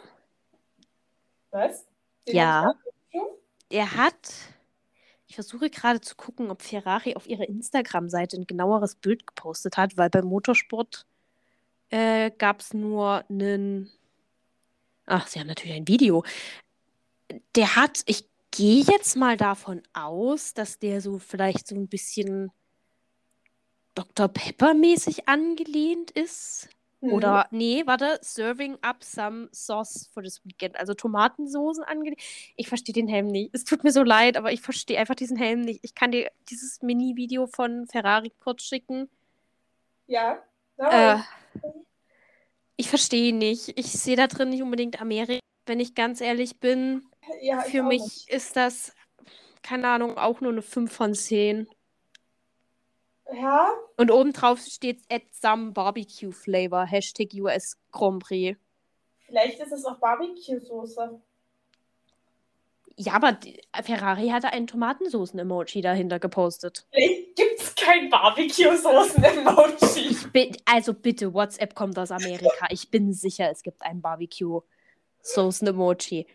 Speaker 2: Was? Den
Speaker 1: Ja.
Speaker 2: ich.
Speaker 1: Er hat, ich versuche gerade zu gucken, ob Ferrari auf ihrer Instagram-Seite ein genaueres Bild gepostet hat, weil beim Motorsport äh, gab es nur einen. Ach, sie haben natürlich ein Video. Der hat, ich gehe jetzt mal davon aus, dass der so vielleicht so ein bisschen Dr. Pepper-mäßig angelehnt ist.
Speaker 2: Mhm.
Speaker 1: Oder, nee, warte, serving up some sauce for this weekend. Also Tomatensoßen angelegt. Ich verstehe den Helm nicht. Es tut mir so leid, aber ich verstehe einfach diesen Helm nicht. Ich kann dir dieses Mini-Video von Ferrari kurz schicken.
Speaker 2: Ja.
Speaker 1: Äh, ich verstehe ihn nicht. Ich sehe da drin nicht unbedingt Amerika, wenn ich ganz ehrlich bin.
Speaker 2: ja,
Speaker 1: Für mich
Speaker 2: nicht.
Speaker 1: ist das keine Ahnung, auch nur eine 5 von 10.
Speaker 2: Ja,
Speaker 1: Und obendrauf steht Add some Barbecue Flavor, Hashtag US Grand Prix.
Speaker 2: vielleicht ist es auch Barbecue-Soße.
Speaker 1: Ja, aber Ferrari hatte einen Tomatensoßen-Emoji dahinter gepostet.
Speaker 2: Vielleicht gibt es kein Barbecue-Soßen-Emoji.
Speaker 1: Ich bin, also bitte, WhatsApp kommt aus Amerika. Ich bin sicher, es gibt ein Barbecue-Soßen-Emoji.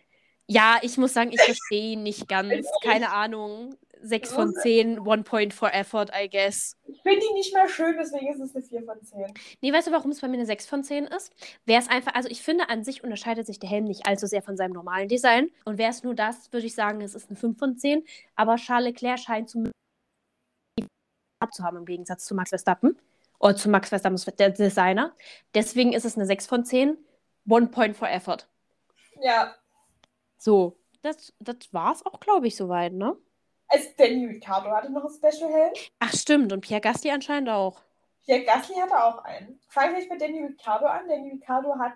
Speaker 1: Ja, ich muss sagen, ich verstehe ihn nicht ganz. Keine Ahnung. 6 von 10, one point for effort, I guess.
Speaker 2: Ich finde die nicht mehr schön, deswegen ist es eine 4 von 10.
Speaker 1: Nee, weißt du, warum es bei mir eine 6 von 10 ist? Wäre es einfach, also ich finde, an sich unterscheidet sich der Helm nicht allzu sehr von seinem normalen Design. Und wäre es nur das, würde ich sagen, es ist eine 5 von 10. Aber Charles Leclerc scheint zu zu haben im Gegensatz zu Max Verstappen. Oder zu Max Verstappen, der Designer. Deswegen ist es eine 6 von 10. One point for effort.
Speaker 2: Ja,
Speaker 1: So, das, das war es auch, glaube ich, soweit, ne?
Speaker 2: also Danny Ricciardo hatte noch ein Special-Helm.
Speaker 1: Ach, stimmt. Und Pierre Gasly anscheinend auch.
Speaker 2: Pierre Gasly hatte auch einen. Fangen wir mit Danny Ricciardo an. Danny Ricciardo hat,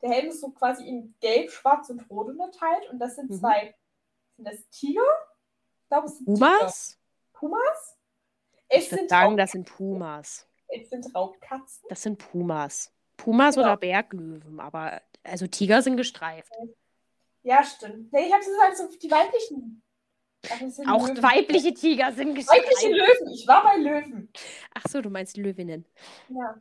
Speaker 2: der Helm ist so quasi in Gelb, Schwarz und Rot unterteilt. Und das sind
Speaker 1: Mhm.
Speaker 2: zwei, sind das Tiger? Ich glaube, es sind
Speaker 1: Pumas?
Speaker 2: Tiger. Pumas? Es
Speaker 1: Ich würde
Speaker 2: sind,
Speaker 1: sagen, das sind Pumas.
Speaker 2: es sind Raubkatzen.
Speaker 1: Das sind Pumas. Pumas
Speaker 2: Genau.
Speaker 1: oder Berglöwen, aber also Tiger sind gestreift.
Speaker 2: Ja, stimmt. Nee, ich habe gesagt, so die weiblichen. Das sind
Speaker 1: Auch
Speaker 2: Löwen.
Speaker 1: weibliche Tiger sind
Speaker 2: Weibliche
Speaker 1: gestreift.
Speaker 2: Löwen. Ich war bei Löwen.
Speaker 1: Ach so, du meinst Löwinnen.
Speaker 2: Ja.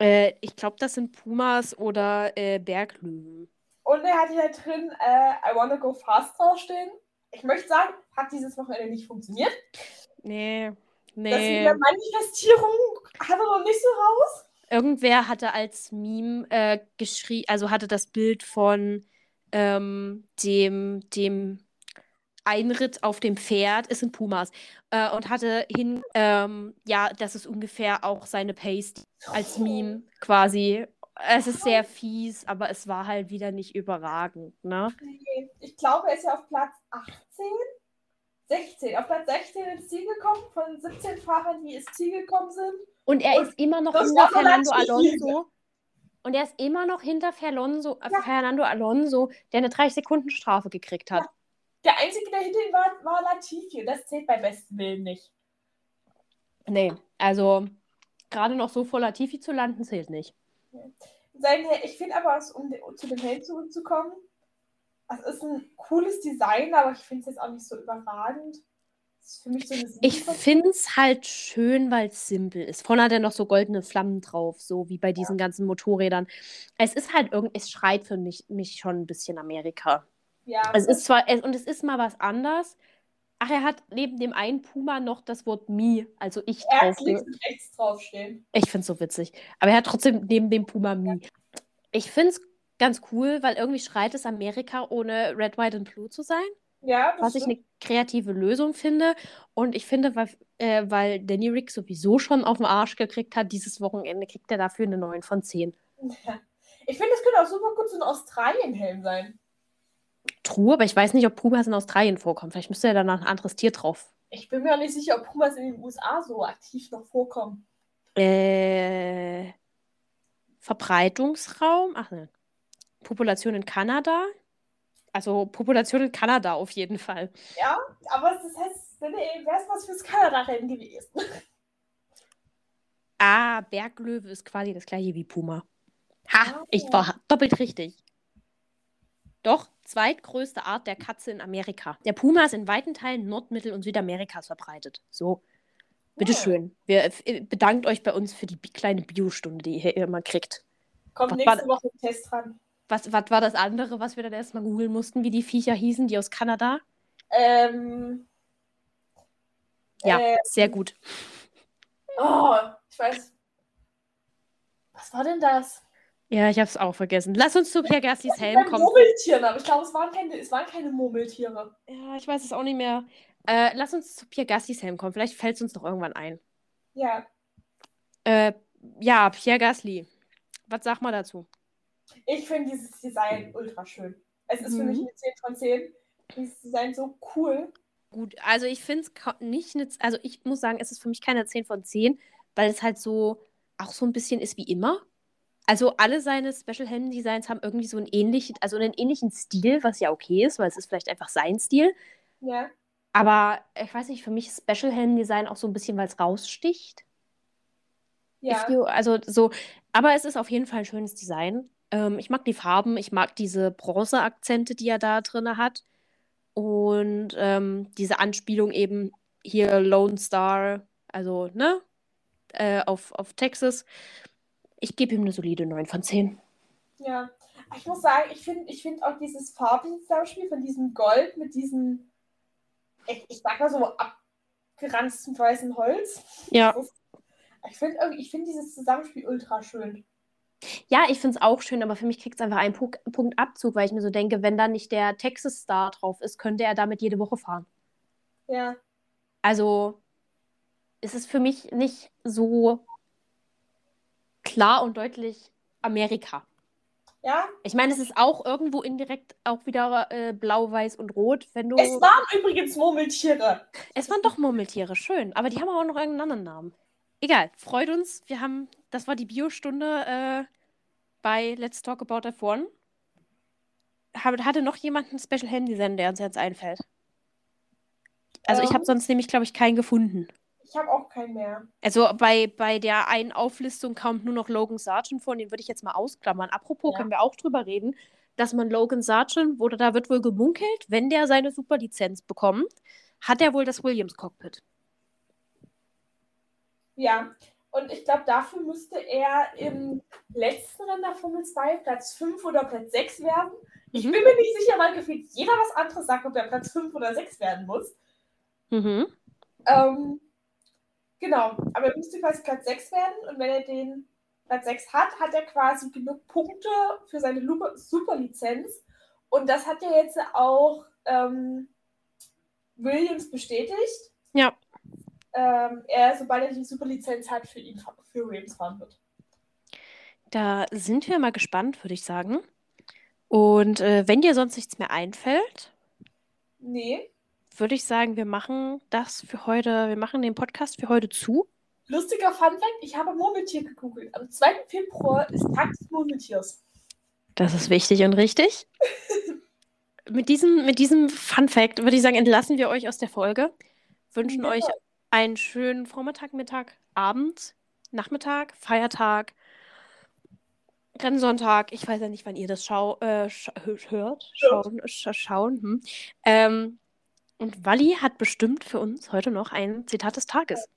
Speaker 1: Äh, ich glaube, das sind Pumas oder äh, Berglöwen.
Speaker 2: Und er hatte da drin äh, I wanna go fast draufstehen. Ich möchte sagen, hat dieses Wochenende nicht funktioniert.
Speaker 1: Nee,
Speaker 2: Das
Speaker 1: nee.
Speaker 2: mit der Manifestierung hat er noch nicht so raus.
Speaker 1: Irgendwer hatte als Meme äh, geschrieben, also hatte das Bild von ähm, dem, dem Einritt auf dem Pferd, es sind Pumas, äh, und hatte hin, ähm, ja, das ist ungefähr auch seine Paste als Meme quasi. Es ist sehr fies, aber es war halt wieder nicht überragend, ne?
Speaker 2: Ich glaube, er ist ja auf Platz 18, 16. Auf Platz 16 ins Ziel gekommen, von 17 Fahrern, die ins Ziel gekommen sind.
Speaker 1: Und er
Speaker 2: Und
Speaker 1: ist immer noch
Speaker 2: so
Speaker 1: Fernando. Alonso. Und er ist immer noch hinter Fernando, äh,
Speaker 2: Ja.
Speaker 1: Fernando Alonso, der eine 30-Sekunden-Strafe gekriegt hat.
Speaker 2: Der Einzige, der hinter ihm war, war Latifi. Und das zählt bei bestem Willen nicht.
Speaker 1: Nee, also gerade noch so vor Latifi zu landen, zählt nicht.
Speaker 2: Sein, Hel- ich finde aber, um zu dem Helm zurückzukommen, es ist ein cooles Design, aber ich finde es jetzt auch nicht so überragend. Es ist für mich so
Speaker 1: Ich finde es halt schön, weil es simpel ist. Vorne hat er noch so goldene Flammen drauf, so wie bei diesen ganzen Motorrädern. Es ist halt irgendwie, es schreit für mich, mich schon ein bisschen Amerika.
Speaker 2: Ja,
Speaker 1: Es ist zwar, es, und es ist mal was anderes. Ach, er hat neben dem einen Puma noch das Wort me, also ich drauf.
Speaker 2: links und rechts draufstehen.
Speaker 1: Ich finde es so witzig. Aber er hat trotzdem neben dem Puma me. Ich finde es ganz cool, weil irgendwie schreit es Amerika, ohne Red, White and Blue zu sein.
Speaker 2: Ja,
Speaker 1: was ich
Speaker 2: stimmt.
Speaker 1: eine kreative Lösung finde. Und ich finde, weil, äh, weil Danny Rick sowieso schon auf den Arsch gekriegt hat, dieses Wochenende kriegt er dafür eine 9 von 10.
Speaker 2: Ja. Ich finde, es könnte auch super gut so ein Australien-Helm sein.
Speaker 1: True, aber ich weiß nicht, ob Pumas in Australien vorkommen. Vielleicht müsste ja da noch ein anderes Tier drauf.
Speaker 2: Ich bin mir auch nicht sicher, ob Pumas in den USA so aktiv noch vorkommen.
Speaker 1: Äh, Verbreitungsraum? Ach ne. Population in Kanada? Also Population in Kanada auf jeden Fall.
Speaker 2: Ja, aber das heißt, wäre es was fürs Kanada-Rennen gewesen.
Speaker 1: Ah, Berglöwe ist quasi das gleiche wie Puma. Ha,
Speaker 2: Ah.
Speaker 1: ich war doppelt richtig. Doch, zweitgrößte Art der Katze in Amerika. Der Puma ist in weiten Teilen Nord-, Mittel- und Südamerikas verbreitet. So, bitteschön. Wir äh, bedankt euch bei uns für die kleine Biostunde, die ihr immer kriegt.
Speaker 2: Kommt
Speaker 1: Was
Speaker 2: nächste Woche ein Test dran.
Speaker 1: Was, was war das andere, was wir dann erstmal googeln mussten, wie die Viecher hießen, die aus Kanada?
Speaker 2: Ähm,
Speaker 1: Ja,
Speaker 2: Äh,
Speaker 1: sehr gut.
Speaker 2: oh, ich weiß. Was war denn das?
Speaker 1: Ja, ich habe es auch vergessen. Lass uns zu Pierre
Speaker 2: Bei
Speaker 1: Helm kommen.
Speaker 2: Murmeltieren, aber ich glaube, es waren keine, es waren keine Murmeltiere.
Speaker 1: Ja, ich weiß es auch nicht mehr. Äh, lass uns zu Pierre Gaslys Helm kommen. Vielleicht fällt es uns noch irgendwann ein.
Speaker 2: Ja,
Speaker 1: Äh, ja, Pierre Gasly. Was sag mal dazu?
Speaker 2: Ich finde dieses Design ultra schön. Es ist für
Speaker 1: Mhm.
Speaker 2: mich eine 10 von 10. Dieses Design so cool.
Speaker 1: Gut, also ich finde es nicht, eine, also ich muss sagen, es ist für mich keine 10 von 10, weil es halt so auch so ein bisschen ist wie immer. Also alle seine Special Helm Designs haben irgendwie so einen ähnlichen, also einen ähnlichen Stil, was ja okay ist, weil es ist vielleicht einfach sein Stil.
Speaker 2: Ja.
Speaker 1: Aber ich weiß nicht, für mich ist Special Helm Design auch so ein bisschen, weil es raussticht.
Speaker 2: Ja.
Speaker 1: You, also so, aber es ist auf jeden Fall ein schönes Design. Ähm, ich mag die Farben, ich mag diese Bronze-Akzente, die er da drin hat. Und ähm, diese Anspielung eben hier Lone Star, also, ne? Äh, auf, auf Texas. Ich gebe ihm eine solide 9 von 10.
Speaker 2: Ja. Ich muss sagen, ich finde ich find auch dieses Farbenzusammenspiel von diesem Gold mit diesem, ich, ich sag mal so, abgeranzten weißen Holz.
Speaker 1: Ja.
Speaker 2: Ist, ich finde finde dieses Zusammenspiel ultra schön.
Speaker 1: Ja, ich finde es auch schön, aber für mich kriegt es einfach einen Punkt, Punkt Abzug, weil ich mir so denke, wenn da nicht der Texas Star drauf ist, könnte er damit jede Woche fahren.
Speaker 2: Ja.
Speaker 1: Also es ist für mich nicht so klar und deutlich Amerika.
Speaker 2: Ja.
Speaker 1: Ich meine, es ist auch irgendwo indirekt auch wieder äh, blau, weiß und rot, wenn du.
Speaker 2: Es waren übrigens Murmeltiere.
Speaker 1: Es waren doch Murmeltiere, schön. Aber die haben auch noch irgendeinen anderen Namen. Egal, freut uns. Wir haben, das war die Biostunde äh, bei Let's Talk About F1. Hab- Hatte noch jemand einen Special Handy Design, der uns jetzt einfällt? Also ich
Speaker 2: Ähm.
Speaker 1: habe sonst nämlich, glaube ich, keinen gefunden.
Speaker 2: Ich habe auch keinen mehr.
Speaker 1: Also bei, bei der einen Auflistung kommt nur noch Logan Sargent vor, den würde ich jetzt mal ausklammern. Apropos,
Speaker 2: Ja.
Speaker 1: können wir auch drüber reden, dass man Logan Sargent, wurde, da wird wohl gemunkelt, wenn der seine Superlizenz bekommt, hat er wohl das Williams-Cockpit.
Speaker 2: Ja. Und ich glaube, dafür müsste er im letzten Rennen der Formel 2 Platz 5 oder Platz 6 werden. Ich
Speaker 1: Mhm.
Speaker 2: bin mir nicht sicher, weil gefühlt jeder was anderes sagt, ob er Platz 5 oder 6 werden muss.
Speaker 1: Mhm.
Speaker 2: Ähm, genau, aber er müsste quasi Platz 6 werden und wenn er den Platz 6 hat, hat er quasi genug Punkte für seine Superlizenz. Und das hat ja jetzt auch ähm, Williams bestätigt. Ähm, er, sobald er die Superlizenz hat, für ihn für Williams fahren wird.
Speaker 1: Da sind wir mal gespannt, würde ich sagen. Und äh, wenn dir sonst nichts mehr einfällt,
Speaker 2: Nee.
Speaker 1: würde ich sagen, wir machen das für heute, wir machen den Podcast für heute zu.
Speaker 2: Lustiger Funfact, ich habe Murmeltier gegoogelt. Am 2. Februar ist Tag des Murmeltiers.
Speaker 1: Das ist wichtig und richtig. mit diesem, mit diesem Fun Fact würde ich sagen, entlassen wir euch aus der Folge. Wünschen
Speaker 2: Ja.
Speaker 1: euch einen schönen Vormittag, Mittag, Abend, Nachmittag, Feiertag, Rennsonntag. Ich weiß ja nicht, wann ihr das schau äh, sch hört. Schauen. Sch schauen hm. ähm, und Walli hat bestimmt für uns heute noch ein Zitat des Tages.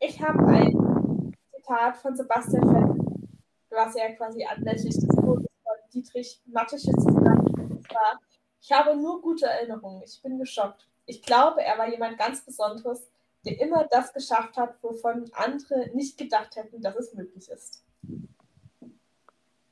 Speaker 2: Ich habe ein Zitat von Sebastian Vettel, was er quasi anlässlich des Todes von Dietrich. Und zwar, ich habe nur gute Erinnerungen. Ich bin geschockt. Ich glaube, er war jemand ganz Besonderes, der immer das geschafft hat, wovon andere nicht gedacht hätten, dass es möglich ist.